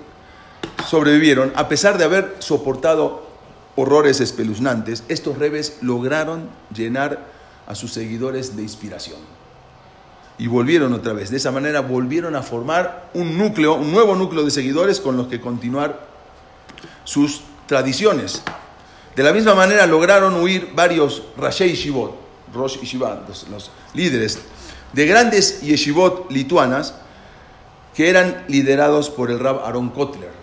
sobrevivieron, a pesar de haber soportado horrores espeluznantes, estos rebes lograron llenar a sus seguidores de inspiración. Y volvieron otra vez. De esa manera volvieron a formar un núcleo, un nuevo núcleo de seguidores con los que continuar sus tradiciones. De la misma manera lograron huir varios Rashei Yeshivot, Rosh Yeshivat, los, los, líderes de grandes yeshivot lituanas que eran liderados por el Rab Aaron Kotler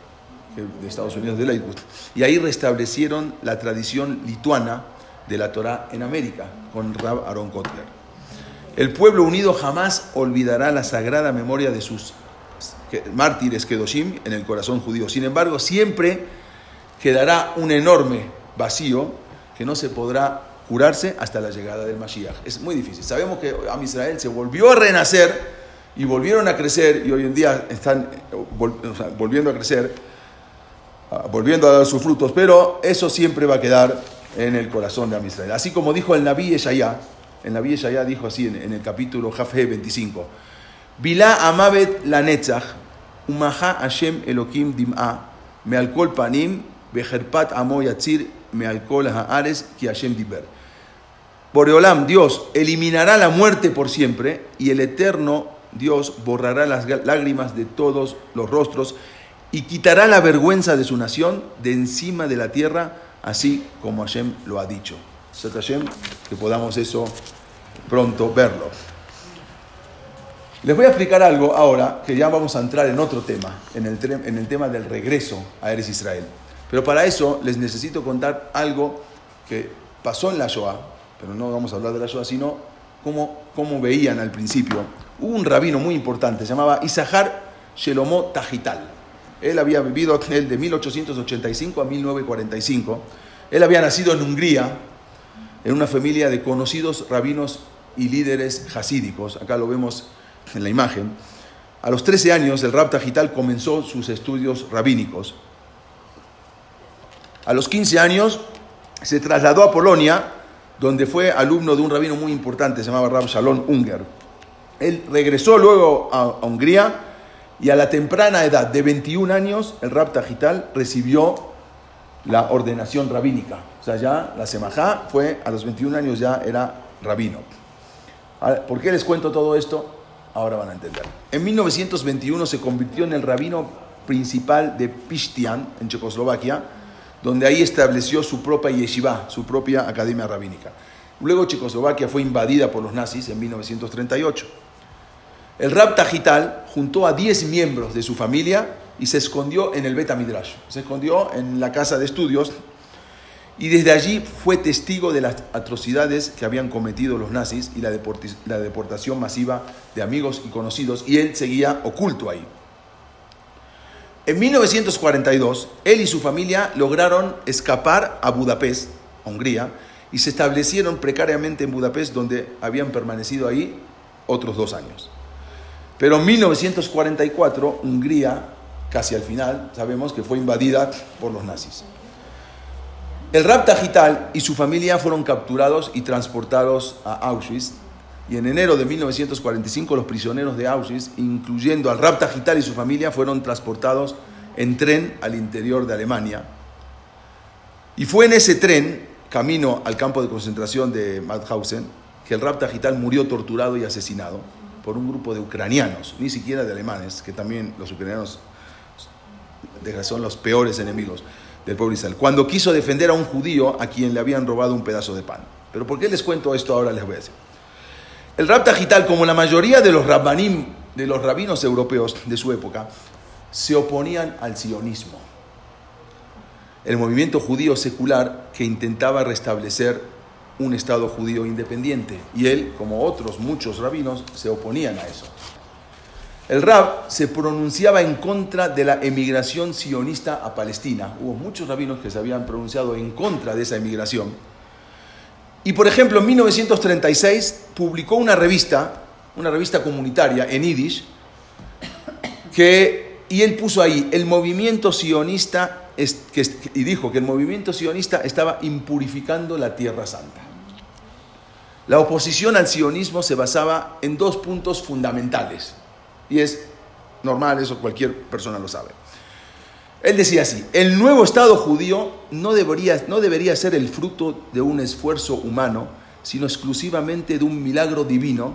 de Estados Unidos de Lakewood. Y ahí restablecieron la tradición lituana de la Torá en América, con Rab Aaron Kotler. El pueblo unido jamás olvidará la sagrada memoria de sus mártires Kedoshim en el corazón judío. Sin embargo, siempre quedará un enorme vacío que no se podrá curarse hasta la llegada del Mashiach. Es muy difícil. Sabemos que Am Israel se volvió a renacer y volvieron a crecer y hoy en día están volviendo a crecer volviendo a dar sus frutos, pero eso siempre va a quedar en el corazón de Amisrael. Así como dijo el Naví Eshayá, el Naví Eshayá dijo así en, el capítulo Jafé 25, Vilá amavet la netzach, umaha Hashem Elohim dim'a, mealkol panim, bejerpat amo yatzir, mealkol haares, ki Hashem diber. Boreolam, Dios, eliminará la muerte por siempre y el eterno Dios borrará las lágrimas de todos los rostros y quitará la vergüenza de su nación de encima de la tierra, así como Hashem lo ha dicho. Hashem, que podamos eso pronto verlo. Les voy a explicar algo ahora, que ya vamos a entrar en otro tema, en el, en el tema del regreso a Eres Israel. Pero para eso les necesito contar algo que pasó en la Shoah, pero no vamos a hablar de la Shoah, sino cómo, cómo veían al principio. Hubo un rabino muy importante, se llamaba Isahar Shelomo Tajital. Él había vivido él de 1885 a 1945. Él había nacido en Hungría, en una familia de conocidos rabinos y líderes hasídicos. Acá lo vemos en la imagen. A los 13 años, el Rab Tajital comenzó sus estudios rabínicos. A los 15 años, se trasladó a Polonia, donde fue alumno de un rabino muy importante, se llamaba Rab Shalom Unger. Él regresó luego a Hungría y a la temprana edad de 21 años, el Rab Tajital recibió la ordenación rabínica. O sea, ya la Semajá fue, a los 21 años ya era rabino. ¿Por qué les cuento todo esto? Ahora van a entender. En 1921 se convirtió en el rabino principal de Pistian, en Checoslovaquia, donde ahí estableció su propia yeshiva, su propia academia rabínica. Luego Checoslovaquia fue invadida por los nazis en 1938. El Rab Tajital juntó a 10 miembros de su familia y se escondió en el Beta Midrash. Se escondió en la casa de estudios y desde allí fue testigo de las atrocidades que habían cometido los nazis y la, deportación masiva de amigos y conocidos y él seguía oculto ahí. En 1942, él y su familia lograron escapar a Budapest, Hungría, y se establecieron precariamente en Budapest, donde habían permanecido ahí otros dos años. Pero en 1944, Hungría, casi al final, sabemos que fue invadida por los nazis. El Rab Tajital y su familia fueron capturados y transportados a Auschwitz. Y en enero de 1945 los prisioneros de Auschwitz, incluyendo al Rab Tajital y su familia, fueron transportados en tren al interior de Alemania. Y fue en ese tren camino al campo de concentración de Mauthausen, que el Rapta Tajital murió torturado y asesinado por un grupo de ucranianos, ni siquiera de alemanes, que también los ucranianos son los peores enemigos del pueblo Israel, cuando quiso defender a un judío a quien le habían robado un pedazo de pan. Pero ¿por qué les cuento esto ahora? Les voy a decir. El Rapta Tajital, como la mayoría de los rabbanim, de los rabinos europeos de su época, se oponían al sionismo el movimiento judío secular que intentaba restablecer un Estado judío independiente. Y él, como otros muchos rabinos, se oponían a eso. El Rab se pronunciaba en contra de la emigración sionista a Palestina. Hubo muchos rabinos que se habían pronunciado en contra de esa emigración. Y por ejemplo, en 1936 publicó una revista, una revista comunitaria en Yiddish, que, y él puso ahí, el movimiento sionista y dijo que el movimiento sionista estaba impurificando la Tierra Santa. La oposición al sionismo se basaba en dos puntos fundamentales. Y es normal, eso cualquier persona lo sabe. Él decía así, el nuevo Estado judío no debería, no debería ser el fruto de un esfuerzo humano, sino exclusivamente de un milagro divino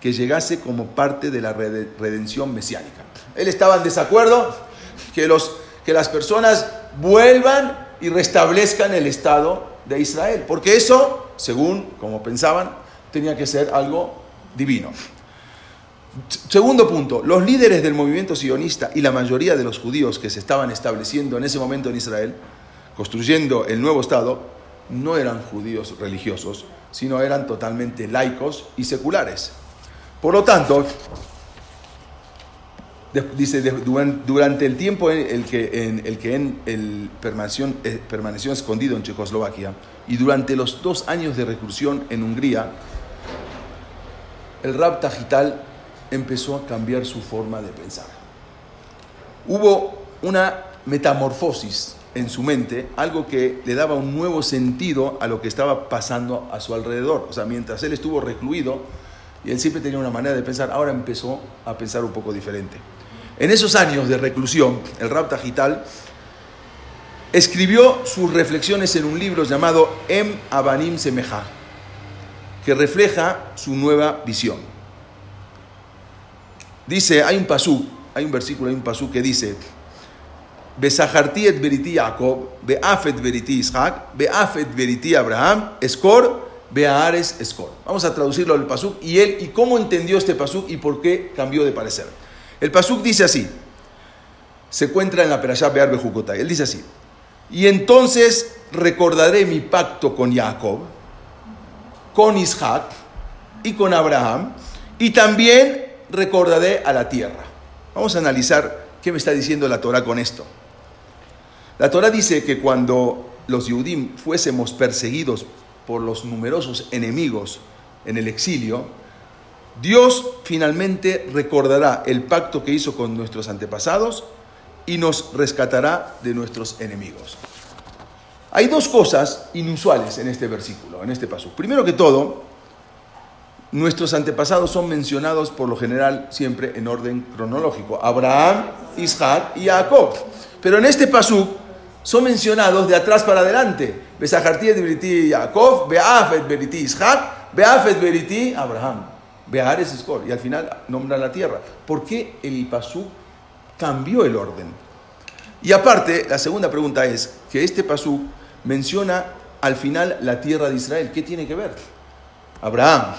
que llegase como parte de la redención mesiánica. Él estaba en desacuerdo que los que las personas vuelvan y restablezcan el Estado de Israel. Porque eso, según como pensaban, tenía que ser algo divino. Segundo punto, los líderes del movimiento sionista y la mayoría de los judíos que se estaban estableciendo en ese momento en Israel, construyendo el nuevo Estado, no eran judíos religiosos, sino eran totalmente laicos y seculares. Por lo tanto, dice, durante el tiempo en el que, en el que en el permaneció, eh, permaneció escondido en Checoslovaquia y durante los dos años de reclusión en Hungría, el Rab Tajital empezó a cambiar su forma de pensar. Hubo una metamorfosis en su mente, algo que le daba un nuevo sentido a lo que estaba pasando a su alrededor. O sea, mientras él estuvo recluido, y él siempre tenía una manera de pensar, ahora empezó a pensar un poco diferente. En esos años de reclusión, el Rab Tajital escribió sus reflexiones en un libro llamado Em Abanim Semeja, que refleja su nueva visión. Dice, hay un pasú, hay un versículo, hay un pasú que dice, et Abraham, Escor, Beares Escor. Vamos a traducirlo al pasú y él y cómo entendió este pasú y por qué cambió de parecer. El Pasuk dice así, se encuentra en la Perashá Bear Bejukotay, él dice así, y entonces recordaré mi pacto con Jacob, con Isaac y con Abraham, y también recordaré a la tierra. Vamos a analizar qué me está diciendo la Torah con esto. La Torah dice que cuando los Yudim fuésemos perseguidos por los numerosos enemigos en el exilio, Dios finalmente recordará el pacto que hizo con nuestros antepasados y nos rescatará de nuestros enemigos. Hay dos cosas inusuales en este versículo, en este paso. Primero que todo, nuestros antepasados son mencionados por lo general siempre en orden cronológico. Abraham, Isaac y Jacob. Pero en este pasú son mencionados de atrás para adelante. Besajartí Beriti Yaakov, Beafet Beriti Ishak, Beafet Beriti Abraham. Beares Escor. Y al final nombra la tierra. ¿Por qué el pasú cambió el orden? Y aparte, la segunda pregunta es que este pasú menciona al final la tierra de Israel. ¿Qué tiene que ver? Abraham,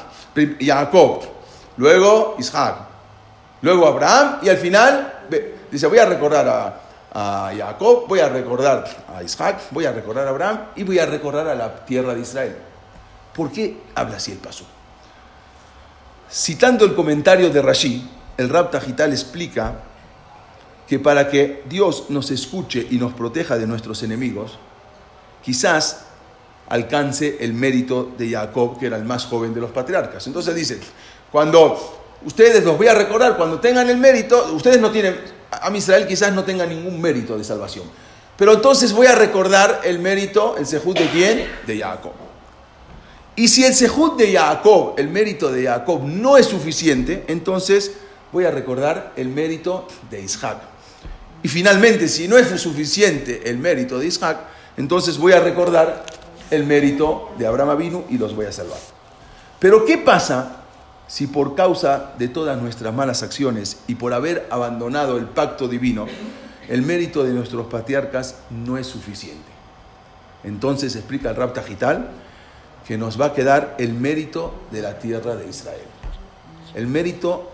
Jacob, luego Isaac, luego Abraham y al final dice, voy a recordar a, Jacob, voy a recordar a Isaac, voy a recordar a Abraham y voy a recordar a la tierra de Israel. ¿Por qué habla así el paso? Citando el comentario de Rashi, el Rab Tajital explica que para que Dios nos escuche y nos proteja de nuestros enemigos, quizás alcance el mérito de Jacob, que era el más joven de los patriarcas. Entonces dice, cuando ustedes los voy a recordar, cuando tengan el mérito, ustedes no tienen, a Israel quizás no tenga ningún mérito de salvación. Pero entonces voy a recordar el mérito, el sejud de quién? De Jacob. Y si el sejud de Jacob, el mérito de Jacob no es suficiente, entonces voy a recordar el mérito de Isaac. Y finalmente, si no es suficiente el mérito de Isaac, entonces voy a recordar el mérito de Abraham Avinu y los voy a salvar. Pero ¿qué pasa si por causa de todas nuestras malas acciones y por haber abandonado el pacto divino, el mérito de nuestros patriarcas no es suficiente. Entonces explica el Rab Tajital que nos va a quedar el mérito de la tierra de Israel. El mérito,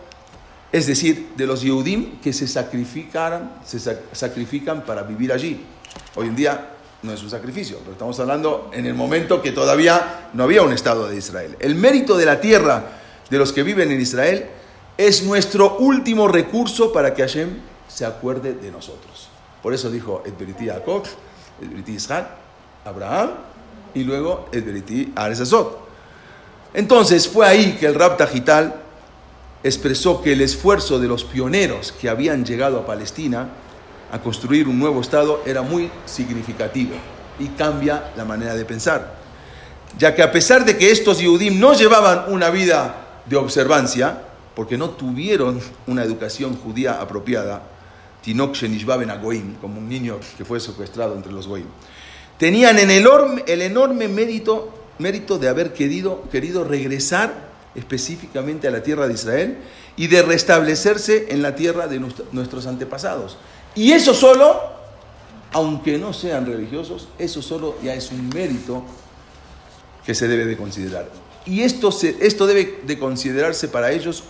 es decir, de los Yehudim que se sacrifican, se sacrifican para vivir allí. Hoy en día no es un sacrificio, pero estamos hablando en el momento que todavía no había un Estado de Israel. El mérito de la tierra de los que viven en Israel, es nuestro último recurso para que Hashem se acuerde de nosotros. Por eso dijo el Beriti Jacob, el Beriti Isaac, Abraham y luego el Beriti Aresazot. Entonces fue ahí que el Rab Tajital expresó que el esfuerzo de los pioneros que habían llegado a Palestina a construir un nuevo Estado era muy significativo y cambia la manera de pensar. Ya que a pesar de que estos Yehudim no llevaban una vida de observancia, porque no tuvieron una educación judía apropiada, Tinok Shenishbaben Agoim, como un niño que fue secuestrado entre los Goim. Tenían el enorme, el enorme mérito, de haber querido, regresar específicamente a la tierra de Israel y de restablecerse en la tierra de nuestros antepasados. Y eso solo, aunque no sean religiosos, eso solo ya es un mérito que se debe de considerar. Y esto, esto debe de considerarse para ellos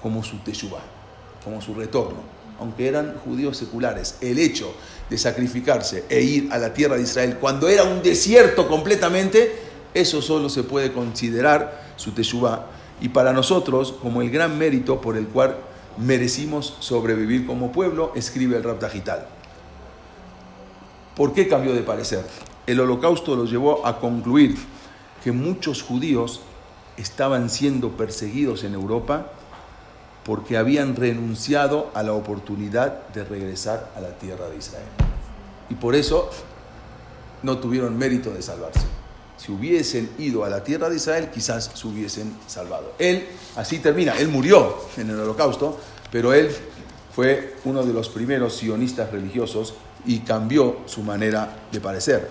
como su teshuvah, como su retorno. Aunque eran judíos seculares, el hecho de sacrificarse e ir a la tierra de Israel cuando era un desierto completamente, eso solo se puede considerar su teshuvah. Y para nosotros, como el gran mérito por el cual merecimos sobrevivir como pueblo, escribe el Rab ¿Por qué cambió de parecer? El holocausto los llevó a concluir que muchos judíos estaban siendo perseguidos en Europa porque habían renunciado a la oportunidad de regresar a la tierra de Israel. Y por eso no tuvieron mérito de salvarse. Si hubiesen ido a la tierra de Israel, quizás se hubiesen salvado. Él, así termina, él murió en el holocausto, pero él fue uno de los primeros sionistas religiosos y cambió su manera de parecer.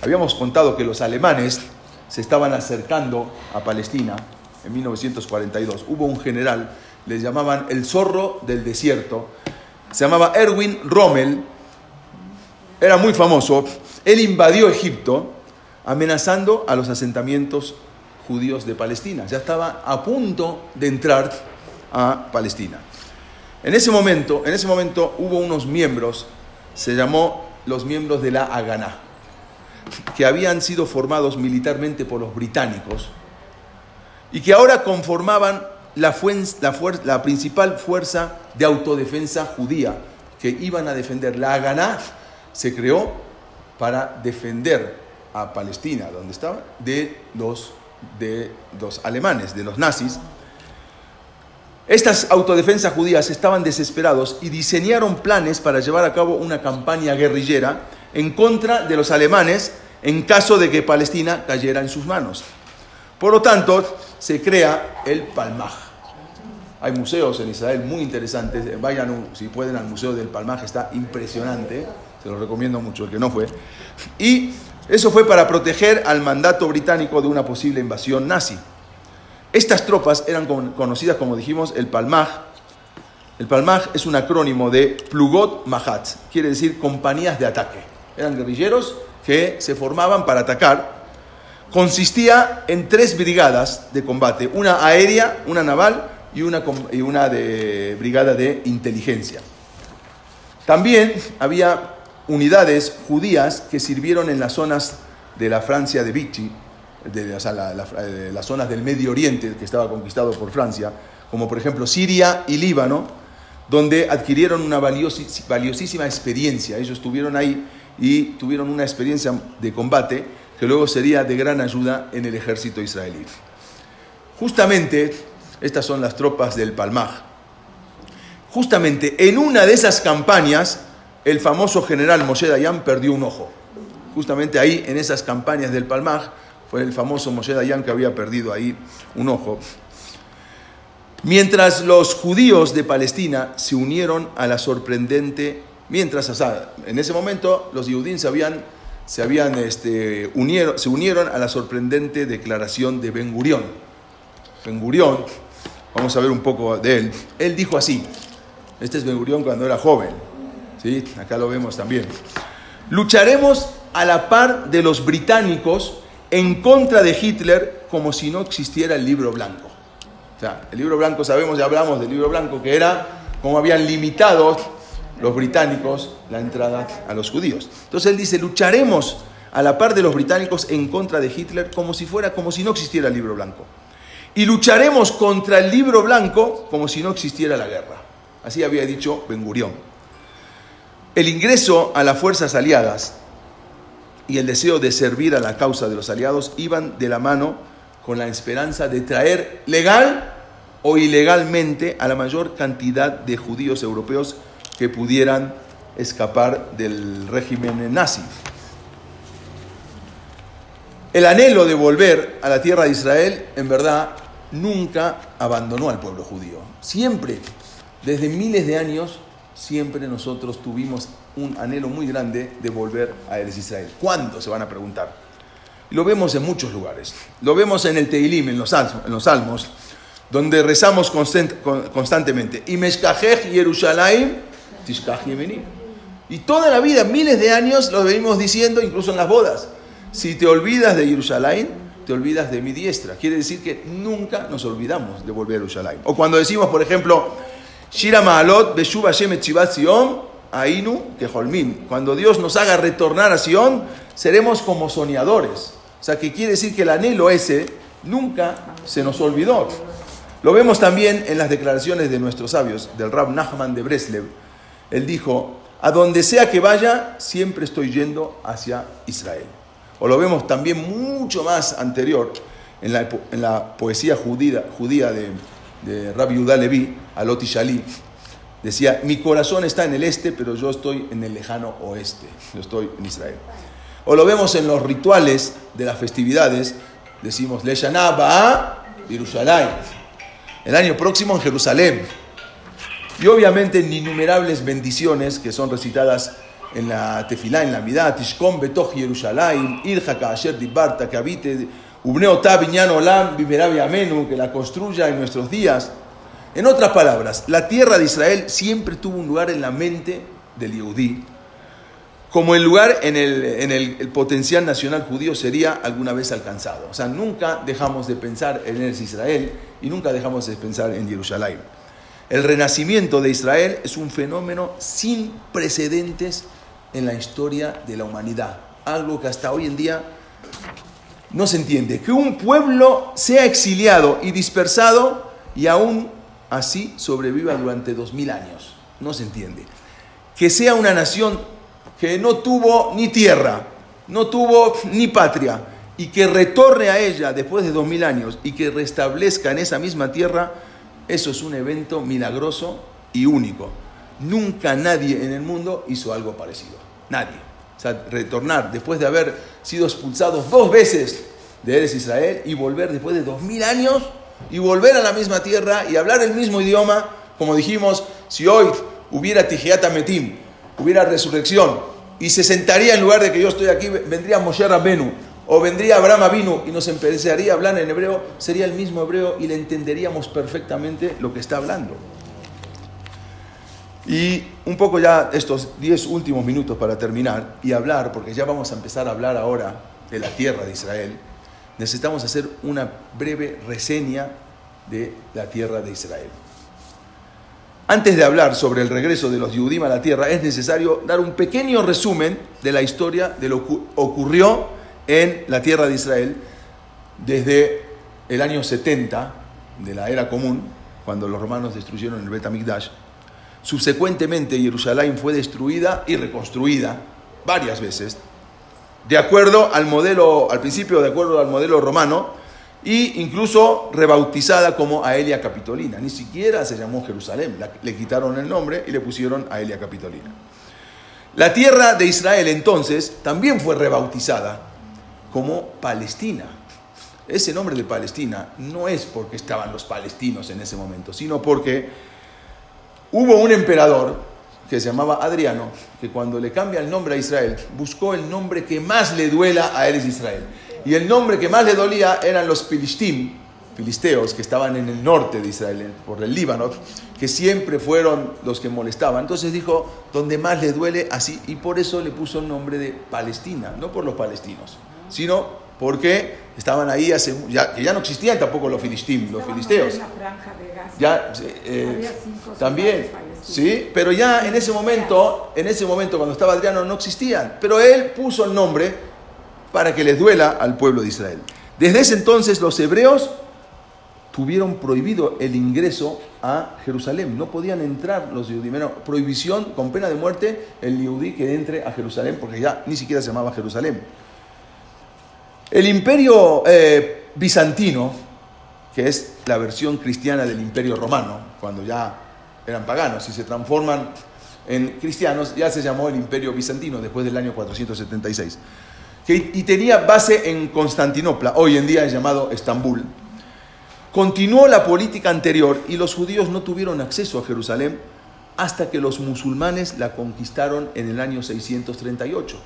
Habíamos contado que los alemanes se estaban acercando a Palestina en 1942. Hubo un general, le llamaban el zorro del desierto, se llamaba Erwin Rommel, era muy famoso, él invadió Egipto amenazando a los asentamientos judíos de Palestina. Ya estaba a punto de entrar a Palestina. En ese momento, en ese momento hubo unos miembros, se llamó los miembros de la Haganá que habían sido formados militarmente por los británicos y que ahora conformaban la, la, principal fuerza de autodefensa judía que iban a defender. La Haganá se creó para defender a Palestina, donde estaba, de los, de los alemanes, de los nazis. Estas autodefensas judías estaban desesperados y diseñaron planes para llevar a cabo una campaña guerrillera en contra de los alemanes en caso de que Palestina cayera en sus manos. Por lo tanto, se crea el Palmaj. Hay museos en Israel muy interesantes. Vayan, si pueden, al Museo del Palmaj, está impresionante. se lo recomiendo mucho, el que no fue. Y eso fue para proteger al mandato británico de una posible invasión nazi. Estas tropas eran conocidas, como dijimos, el Palmaj. El Palmaj es un acrónimo de Plugot Mahat, quiere decir compañías de ataque. Eran guerrilleros que se formaban para atacar. Consistía en tres brigadas de combate, una aérea, una naval y una, y una de brigada de inteligencia. También había unidades judías que sirvieron en las zonas de la Francia de Vichy, de, eh, las zonas del Medio Oriente que estaba conquistado por Francia, como por ejemplo Siria y Líbano, donde adquirieron una valiosísima experiencia. Ellos estuvieron ahí y tuvieron una experiencia de combate que luego sería de gran ayuda en el ejército israelí. Justamente, estas son las tropas del Palmaj. Justamente en una de esas campañas, el famoso general Moshe Dayan perdió un ojo. Justamente ahí, en esas campañas del Palmaj, fue el famoso Moshe Dayan que había perdido ahí un ojo. Mientras los judíos de Palestina se unieron a la sorprendente, mientras, en ese momento los judíos se habían, se, habían este, unieron, se unieron a la sorprendente declaración de Ben Gurión. Ben Gurión, vamos a ver un poco de él, él dijo así, este es Ben cuando era joven, ¿sí? acá lo vemos también, lucharemos a la par de los británicos en contra de Hitler como si no existiera el libro blanco. O sea, el libro blanco, sabemos, ya hablamos del libro blanco, que era como habían limitado los británicos la entrada a los judíos. Entonces él dice, lucharemos a la par de los británicos en contra de Hitler como si fuera, como si no existiera el libro blanco. Y lucharemos contra el libro blanco como si no existiera la guerra. Así había dicho Ben Gurión. El ingreso a las fuerzas aliadas y el deseo de servir a la causa de los aliados iban de la mano con la esperanza de traer legal o ilegalmente a la mayor cantidad de judíos europeos que pudieran escapar del régimen nazi. El anhelo de volver a la tierra de Israel, en verdad, nunca abandonó al pueblo judío. Siempre, desde miles de años, siempre nosotros tuvimos un anhelo muy grande de volver a Eres Israel. ¿Cuándo? Se van a preguntar. Lo vemos en muchos lugares. Lo vemos en el Teilim, en los salmos, en los salmos donde rezamos constantemente. Y Yerushalayim, Y toda la vida, miles de años, lo venimos diciendo, incluso en las bodas. Si te olvidas de Jerusalén, te olvidas de mi diestra. Quiere decir que nunca nos olvidamos de volver a Jerusalén. O cuando decimos, por ejemplo, Shira Maalot, Beshuba Shemet Sion, Ainu que Holmin. Cuando Dios nos haga retornar a Sion, seremos como soñadores. O sea, que quiere decir que el anhelo ese nunca se nos olvidó. Lo vemos también en las declaraciones de nuestros sabios, del Rab Nachman de Breslev. Él dijo, a donde sea que vaya, siempre estoy yendo hacia Israel. O lo vemos también mucho más anterior en la, en la poesía judía, judía de, Rabbi Yudá Levi, Aloti Decía, mi corazón está en el este, pero yo estoy en el lejano oeste. Yo estoy en Israel. O lo vemos en los rituales de las festividades. Decimos, Le a Jerusalén. El año próximo en Jerusalén. Y obviamente en innumerables bendiciones que son recitadas en la tefilá, en la midá, Tishkom betoch Jerusalén, Irja Kaasher Dibarta, que habite, Ubneotá Viñan Olam, Amenu, que la construya en nuestros días. En otras palabras, la tierra de Israel siempre tuvo un lugar en la mente del Yehudí, como el lugar en, el, potencial nacional judío sería alguna vez alcanzado. O sea, nunca dejamos de pensar en el Israel y nunca dejamos de pensar en Jerusalén. El renacimiento de Israel es un fenómeno sin precedentes en la historia de la humanidad. Algo que hasta hoy en día no se entiende. Que un pueblo sea exiliado y dispersado y aún así sobreviva durante dos mil años. No se entiende. Que sea una nación que no tuvo ni tierra, no tuvo ni patria, y que retorne a ella después de dos mil años y que restablezca en esa misma tierra, eso es un evento milagroso y único. Nunca nadie en el mundo hizo algo parecido. Nadie. O sea, retornar después de haber sido expulsados dos veces de Eres Israel y volver después de dos mil años y volver a la misma tierra y hablar el mismo idioma, como dijimos, si hoy hubiera Tijeata Metim, hubiera resurrección y se sentaría en lugar de que yo estoy aquí, vendría Moshe Rabbenu o vendría Abraham Avinu y nos empezaría a hablar en hebreo, sería el mismo hebreo y le entenderíamos perfectamente lo que está hablando. Y un poco ya estos 10 últimos minutos para terminar y hablar, porque ya vamos a empezar a hablar ahora de la tierra de Israel, necesitamos hacer una breve reseña de la tierra de Israel. Antes de hablar sobre el regreso de los Yudim a la tierra, es necesario dar un pequeño resumen de la historia de lo que ocurrió en la tierra de Israel desde el año 70 de la era común, cuando los romanos destruyeron el Bet. Subsecuentemente, Jerusalén fue destruida y reconstruida varias veces, de acuerdo al modelo, al principio de acuerdo al modelo romano, y incluso rebautizada como Aelia Capitolina. Ni siquiera se llamó Jerusalén, le quitaron el nombre y le pusieron Aelia Capitolina. La tierra de Israel entonces también fue rebautizada como Palestina. Ese nombre de Palestina no es porque estaban los palestinos en ese momento, sino porque hubo un emperador que se llamaba Adriano, que cuando le cambia el nombre a Israel, buscó el nombre que más le duela a él es Israel. Y el nombre que más le dolía eran los Filistim, filisteos, que estaban en el norte de Israel, por el Líbano, que siempre fueron los que molestaban. Entonces dijo, donde más le duele, así, y por eso le puso el nombre de Palestina, no por los palestinos, sino porque estaban ahí hace, ya, que ya no existían tampoco los filistim, los filisteos. Ya, eh, también, sí, pero ya en ese momento, en ese momento cuando estaba Adriano no existían, pero él puso el nombre para que les duela al pueblo de Israel. Desde ese entonces los hebreos tuvieron prohibido el ingreso a Jerusalén. No podían entrar los judíos. prohibición con pena de muerte el judí que entre a Jerusalén, porque ya ni siquiera se llamaba Jerusalén. El imperio eh, bizantino, que es la versión cristiana del imperio romano, cuando ya eran paganos y se transforman en cristianos, ya se llamó el imperio bizantino después del año 476 y tenía base en Constantinopla, hoy en día es llamado Estambul. Continuó la política anterior y los judíos no tuvieron acceso a Jerusalén hasta que los musulmanes la conquistaron en el año 638.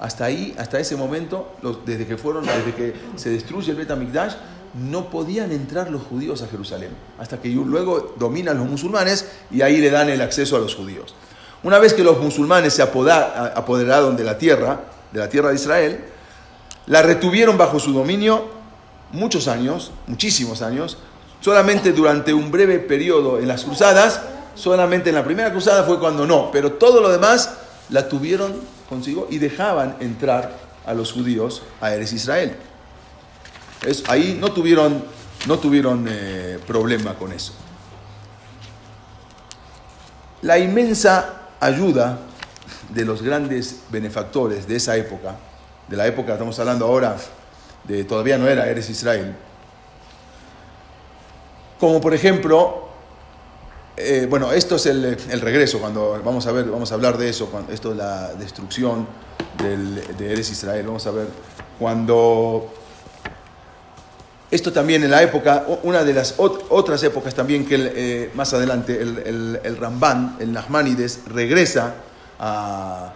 Hasta ahí, hasta ese momento, desde que fueron, desde que se destruye el Bet HaMikdash, no podían entrar los judíos a Jerusalén, hasta que luego dominan los musulmanes y ahí le dan el acceso a los judíos. Una vez que los musulmanes se apoderaron de la tierra, de la tierra de Israel, la retuvieron bajo su dominio muchos años, muchísimos años, solamente durante un breve periodo en las cruzadas, solamente en la primera cruzada fue cuando no, pero todo lo demás la tuvieron consigo y dejaban entrar a los judíos a Eres Israel. Es, ahí no tuvieron, no tuvieron eh, problema con eso. La inmensa ayuda de los grandes benefactores de esa época, de la época, estamos hablando ahora, de todavía no era Eres Israel, como por ejemplo, eh, bueno, esto es el, regreso, cuando vamos a ver, vamos a hablar de eso, cuando, esto es la destrucción de Eres Israel, vamos a ver, cuando esto también en la época, una de las otras épocas también que eh, más adelante el, el, el Ramban, el Nachmanides, regresa a,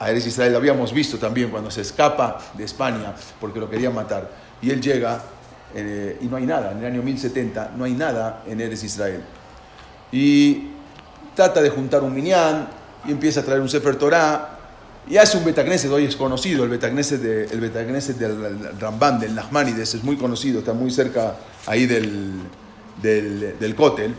Eres Israel. Lo habíamos visto también cuando se escapa de España porque lo querían matar. Y él llega eh, y no hay nada. En el año 1070 no hay nada en Eres Israel. Y trata de juntar un minyan y empieza a traer un Sefer Torah y hace un Betagneset, hoy es conocido, el Betagneset, de, el del Ramban, del Nachmanides, es muy conocido, está muy cerca ahí del, del, del Kotel.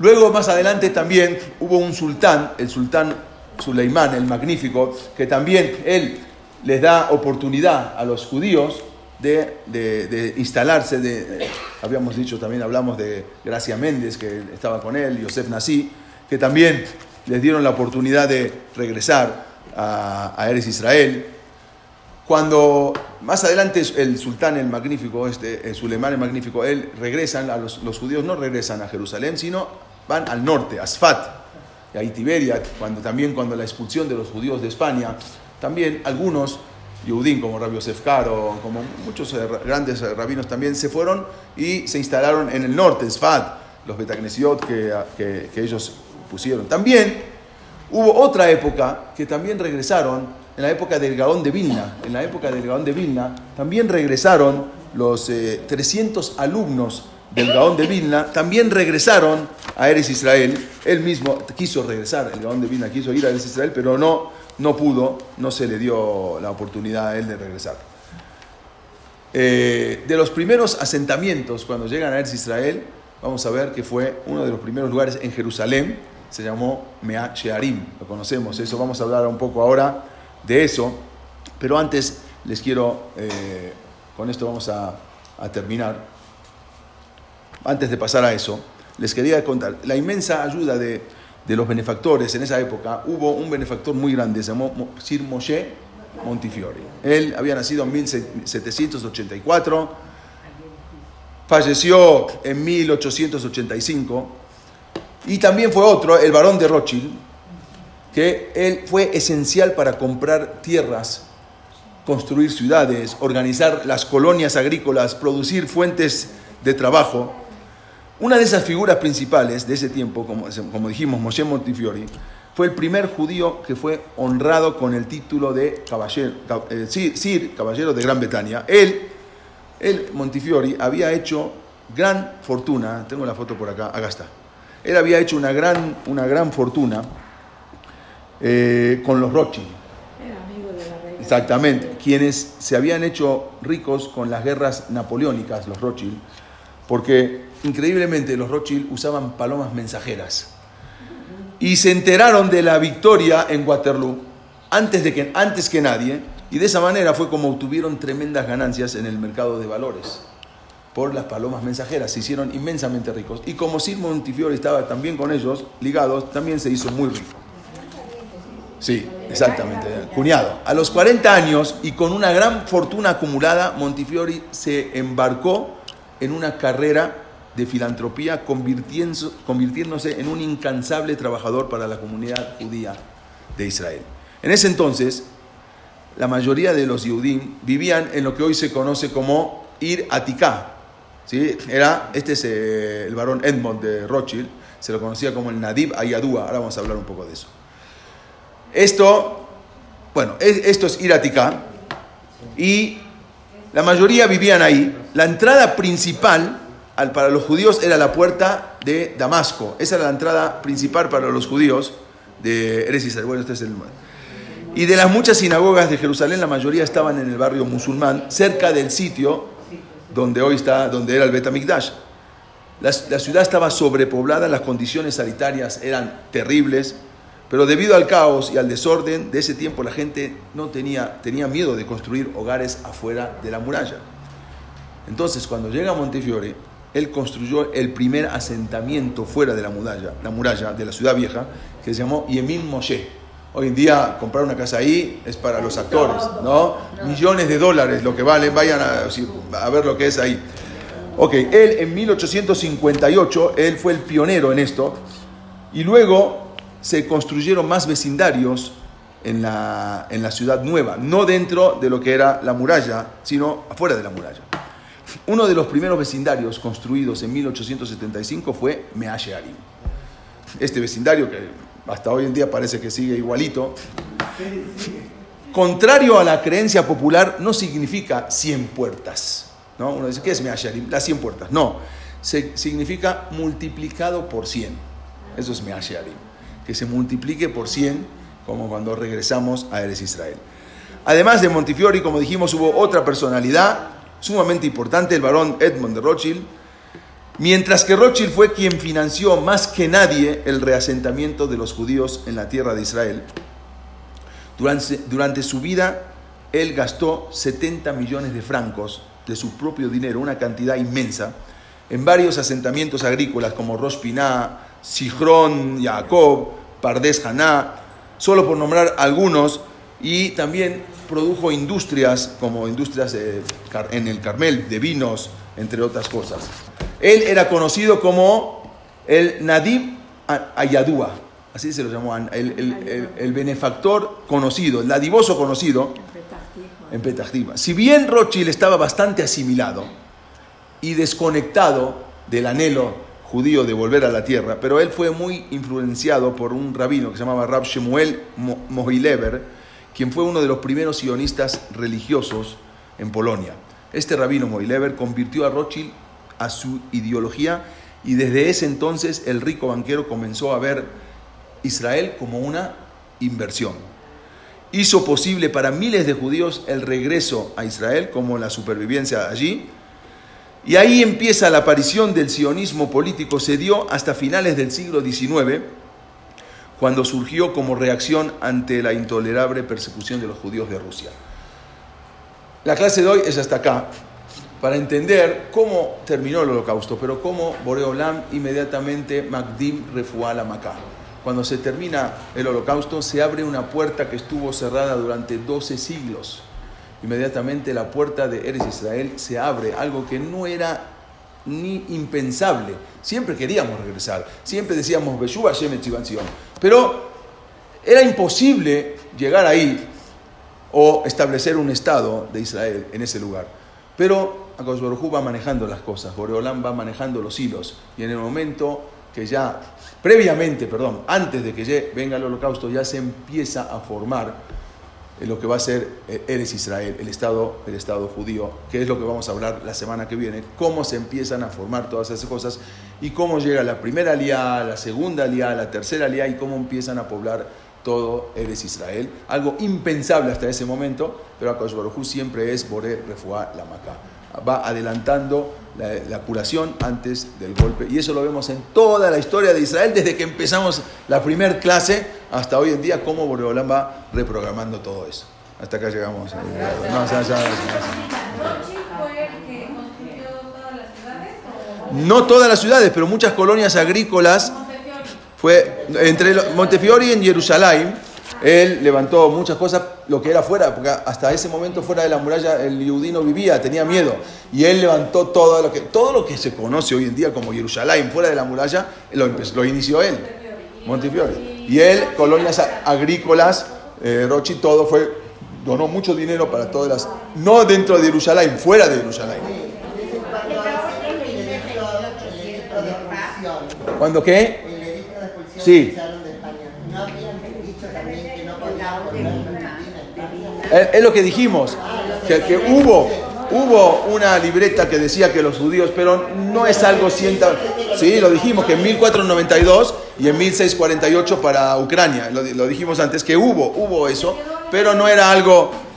Luego, más adelante, también hubo un sultán, el sultán Suleimán, el magnífico, que también él les da oportunidad a los judíos de, instalarse. De, habíamos dicho también, hablamos de Gracia Méndez, que estaba con él, Yosef Nasí, que también les dieron la oportunidad de regresar a, a Eres Israel. Cuando más adelante el sultán, el magnífico, este, el Suleimán el magnífico, él regresan, a los, judíos no regresan a Jerusalén, sino van al norte, a Asfat, y ahí Tiberia, cuando, también cuando la expulsión de los judíos de España, también algunos Yehudín, como Rabbi Yosef como muchos eh, grandes eh, rabinos también, se fueron y se instalaron en el norte, Asfat, los Betagnesiot que, que, que ellos pusieron. También Hubo otra época que también regresaron, en la época del Gaón de Vilna. En la época del Gaón de Vilna también regresaron los 300 eh, alumnos del Gaón de Vilna, también regresaron a Eres Israel. Él mismo quiso regresar, el Gaón de Vilna quiso ir a Eres Israel, pero no, no pudo, no se le dio la oportunidad a él de regresar. Eh, de los primeros asentamientos cuando llegan a Eres Israel, vamos a ver que fue uno de los primeros lugares en Jerusalén, se llamó Mea Shearim, lo conocemos, eso vamos a hablar un poco ahora de eso, pero antes les quiero, eh, con esto vamos a, terminar, antes de pasar a eso, les quería contar la inmensa ayuda de, de, los benefactores en esa época. Hubo un benefactor muy grande, se llamó Sir Moshe Montifiori. Él había nacido en 1784, falleció en 1885 y también fue otro, el varón de Rothschild, que él fue esencial para comprar tierras, construir ciudades, organizar las colonias agrícolas, producir fuentes de trabajo. Una de esas figuras principales de ese tiempo, como, como dijimos, Moshe Montefiore, fue el primer judío que fue honrado con el título de caballero, eh, Sir, caballero de Gran Bretaña. Él, él, Montefiore, había hecho gran fortuna, tengo la foto por acá, acá está él había hecho una gran, una gran fortuna eh, con los Rothschild. Era amigo de la reina. Exactamente, quienes se habían hecho ricos con las guerras napoleónicas, los Rothschild, porque increíblemente los Rothschild usaban palomas mensajeras. Y se enteraron de la victoria en Waterloo antes, de que, antes que nadie, y de esa manera fue como obtuvieron tremendas ganancias en el mercado de valores por las palomas mensajeras, se hicieron inmensamente ricos. Y como Sir Montifiore estaba también con ellos, ligados, también se hizo muy rico. Sí, exactamente, cuñado. A los 40 años y con una gran fortuna acumulada, Montifiori se embarcó en una carrera de filantropía, convirtiéndose en un incansable trabajador para la comunidad judía de Israel. En ese entonces, la mayoría de los Yehudim vivían en lo que hoy se conoce como Ir Atika, ¿sí? Era, este es eh, el varón Edmond de Rothschild, se lo conocía como el Nadib Ayadúa, ahora vamos a hablar un poco de eso. Esto, bueno, esto es Iratica, y la mayoría vivían ahí. La entrada principal para los judíos era la puerta de Damasco, esa era la entrada principal para los judíos de Eres Israel. Bueno, este es el... Y de las muchas sinagogas de Jerusalén, la mayoría estaban en el barrio musulmán, cerca del sitio donde hoy está, donde era el Betamikdash. La, la ciudad estaba sobrepoblada, las condiciones sanitarias eran terribles, pero debido al caos y al desorden de ese tiempo la gente no tenía, tenía miedo de construir hogares afuera de la muralla. Entonces, cuando llega a Montefiore, él construyó el primer asentamiento fuera de la muralla, la muralla de la ciudad vieja, que se llamó Yemin Moshe. Hoy en día comprar una casa ahí es para los actores, ¿no? Millones de dólares lo que valen, vayan a, ver lo que es ahí. Ok, él en 1858, él fue el pionero en esto, y luego se construyeron más vecindarios en la, en la ciudad nueva, no dentro de lo que era la muralla, sino afuera de la muralla. Uno de los primeros vecindarios construidos en 1875 fue Meashearim. Este vecindario que hasta hoy en día parece que sigue igualito. Contrario a la creencia popular, no significa 100 puertas. ¿no? Uno dice, ¿qué es Measharim? Las 100 puertas. No, significa multiplicado por 100. Eso es Measharim. Que se multiplique por 100, como cuando regresamos a Eres Israel. Además de Montifiori, como dijimos, hubo otra personalidad sumamente importante, el varón Edmond de Rothschild, Mientras que Rothschild fue quien financió más que nadie el reasentamiento de los judíos en la tierra de Israel, durante, durante su vida él gastó 70 millones de francos de su propio dinero, una cantidad inmensa, en varios asentamientos agrícolas como Rosh Piná, Sijrón, Jacob, Pardes Haná, solo por nombrar algunos, y también produjo industrias como industrias en el Carmel de vinos, entre otras cosas. Él era conocido como el Nadib Ayadúa, así se lo llamó, el, benefactor conocido, el nadivoso conocido en Petahtiva. Si bien Rothschild estaba bastante asimilado y desconectado del anhelo judío de volver a la tierra, pero él fue muy influenciado por un rabino que se llamaba Rab Shemuel Mohilever, quien fue uno de los primeros sionistas religiosos en Polonia. Este rabino Mohilever convirtió a Rothschild a su ideología y desde ese entonces el rico banquero comenzó a ver Israel como una inversión. Hizo posible para miles de judíos el regreso a Israel como la supervivencia allí y ahí empieza la aparición del sionismo político, se dio hasta finales del siglo XIX, cuando surgió como reacción ante la intolerable persecución de los judíos de Rusia. La clase de hoy es hasta acá, para entender cómo terminó el holocausto, pero cómo Boreolam inmediatamente Magdim refuá la Macá. Cuando se termina el holocausto, se abre una puerta que estuvo cerrada durante 12 siglos inmediatamente la puerta de Eres Israel se abre, algo que no era ni impensable. Siempre queríamos regresar, siempre decíamos Beshuba Shemet pero era imposible llegar ahí o establecer un estado de Israel en ese lugar. Pero Akash va manejando las cosas, Boreolam va manejando los hilos y en el momento que ya, previamente, perdón, antes de que venga el holocausto, ya se empieza a formar lo que va a ser eh, Eres Israel, el Estado, el Estado judío, que es lo que vamos a hablar la semana que viene, cómo se empiezan a formar todas esas cosas y cómo llega la primera aliada, la segunda aliada, la tercera aliada y cómo empiezan a poblar todo Eres Israel. Algo impensable hasta ese momento, pero Akash Baruj siempre es Boré Refuá la Macá. Va adelantando la, curación antes del golpe. Y eso lo vemos en toda la historia de Israel, desde que empezamos la primera clase hasta hoy en día, cómo Boreolam va reprogramando todo eso. Hasta acá llegamos. No todas las ciudades, pero muchas colonias agrícolas. Fue entre Montefiori y Jerusalén él levantó muchas cosas, lo que era fuera, porque hasta ese momento fuera de la muralla el judío vivía, tenía miedo. Y él levantó todo lo que, todo lo que se conoce hoy en día como Jerusalén, fuera de la muralla, lo, lo inició él, Montefiore. Y él, colonias agrícolas, eh, Rochi, todo fue, donó mucho dinero para todas las, no dentro de Jerusalén, fuera de Jerusalén. ¿Cuándo qué? Sí. Es, lo que dijimos, que, hubo, hubo una libreta que decía que los judíos, pero no es algo sienta. Sí, lo dijimos, que en 1492 y en 1648 para Ucrania, lo dijimos antes, que hubo, hubo eso, pero no era algo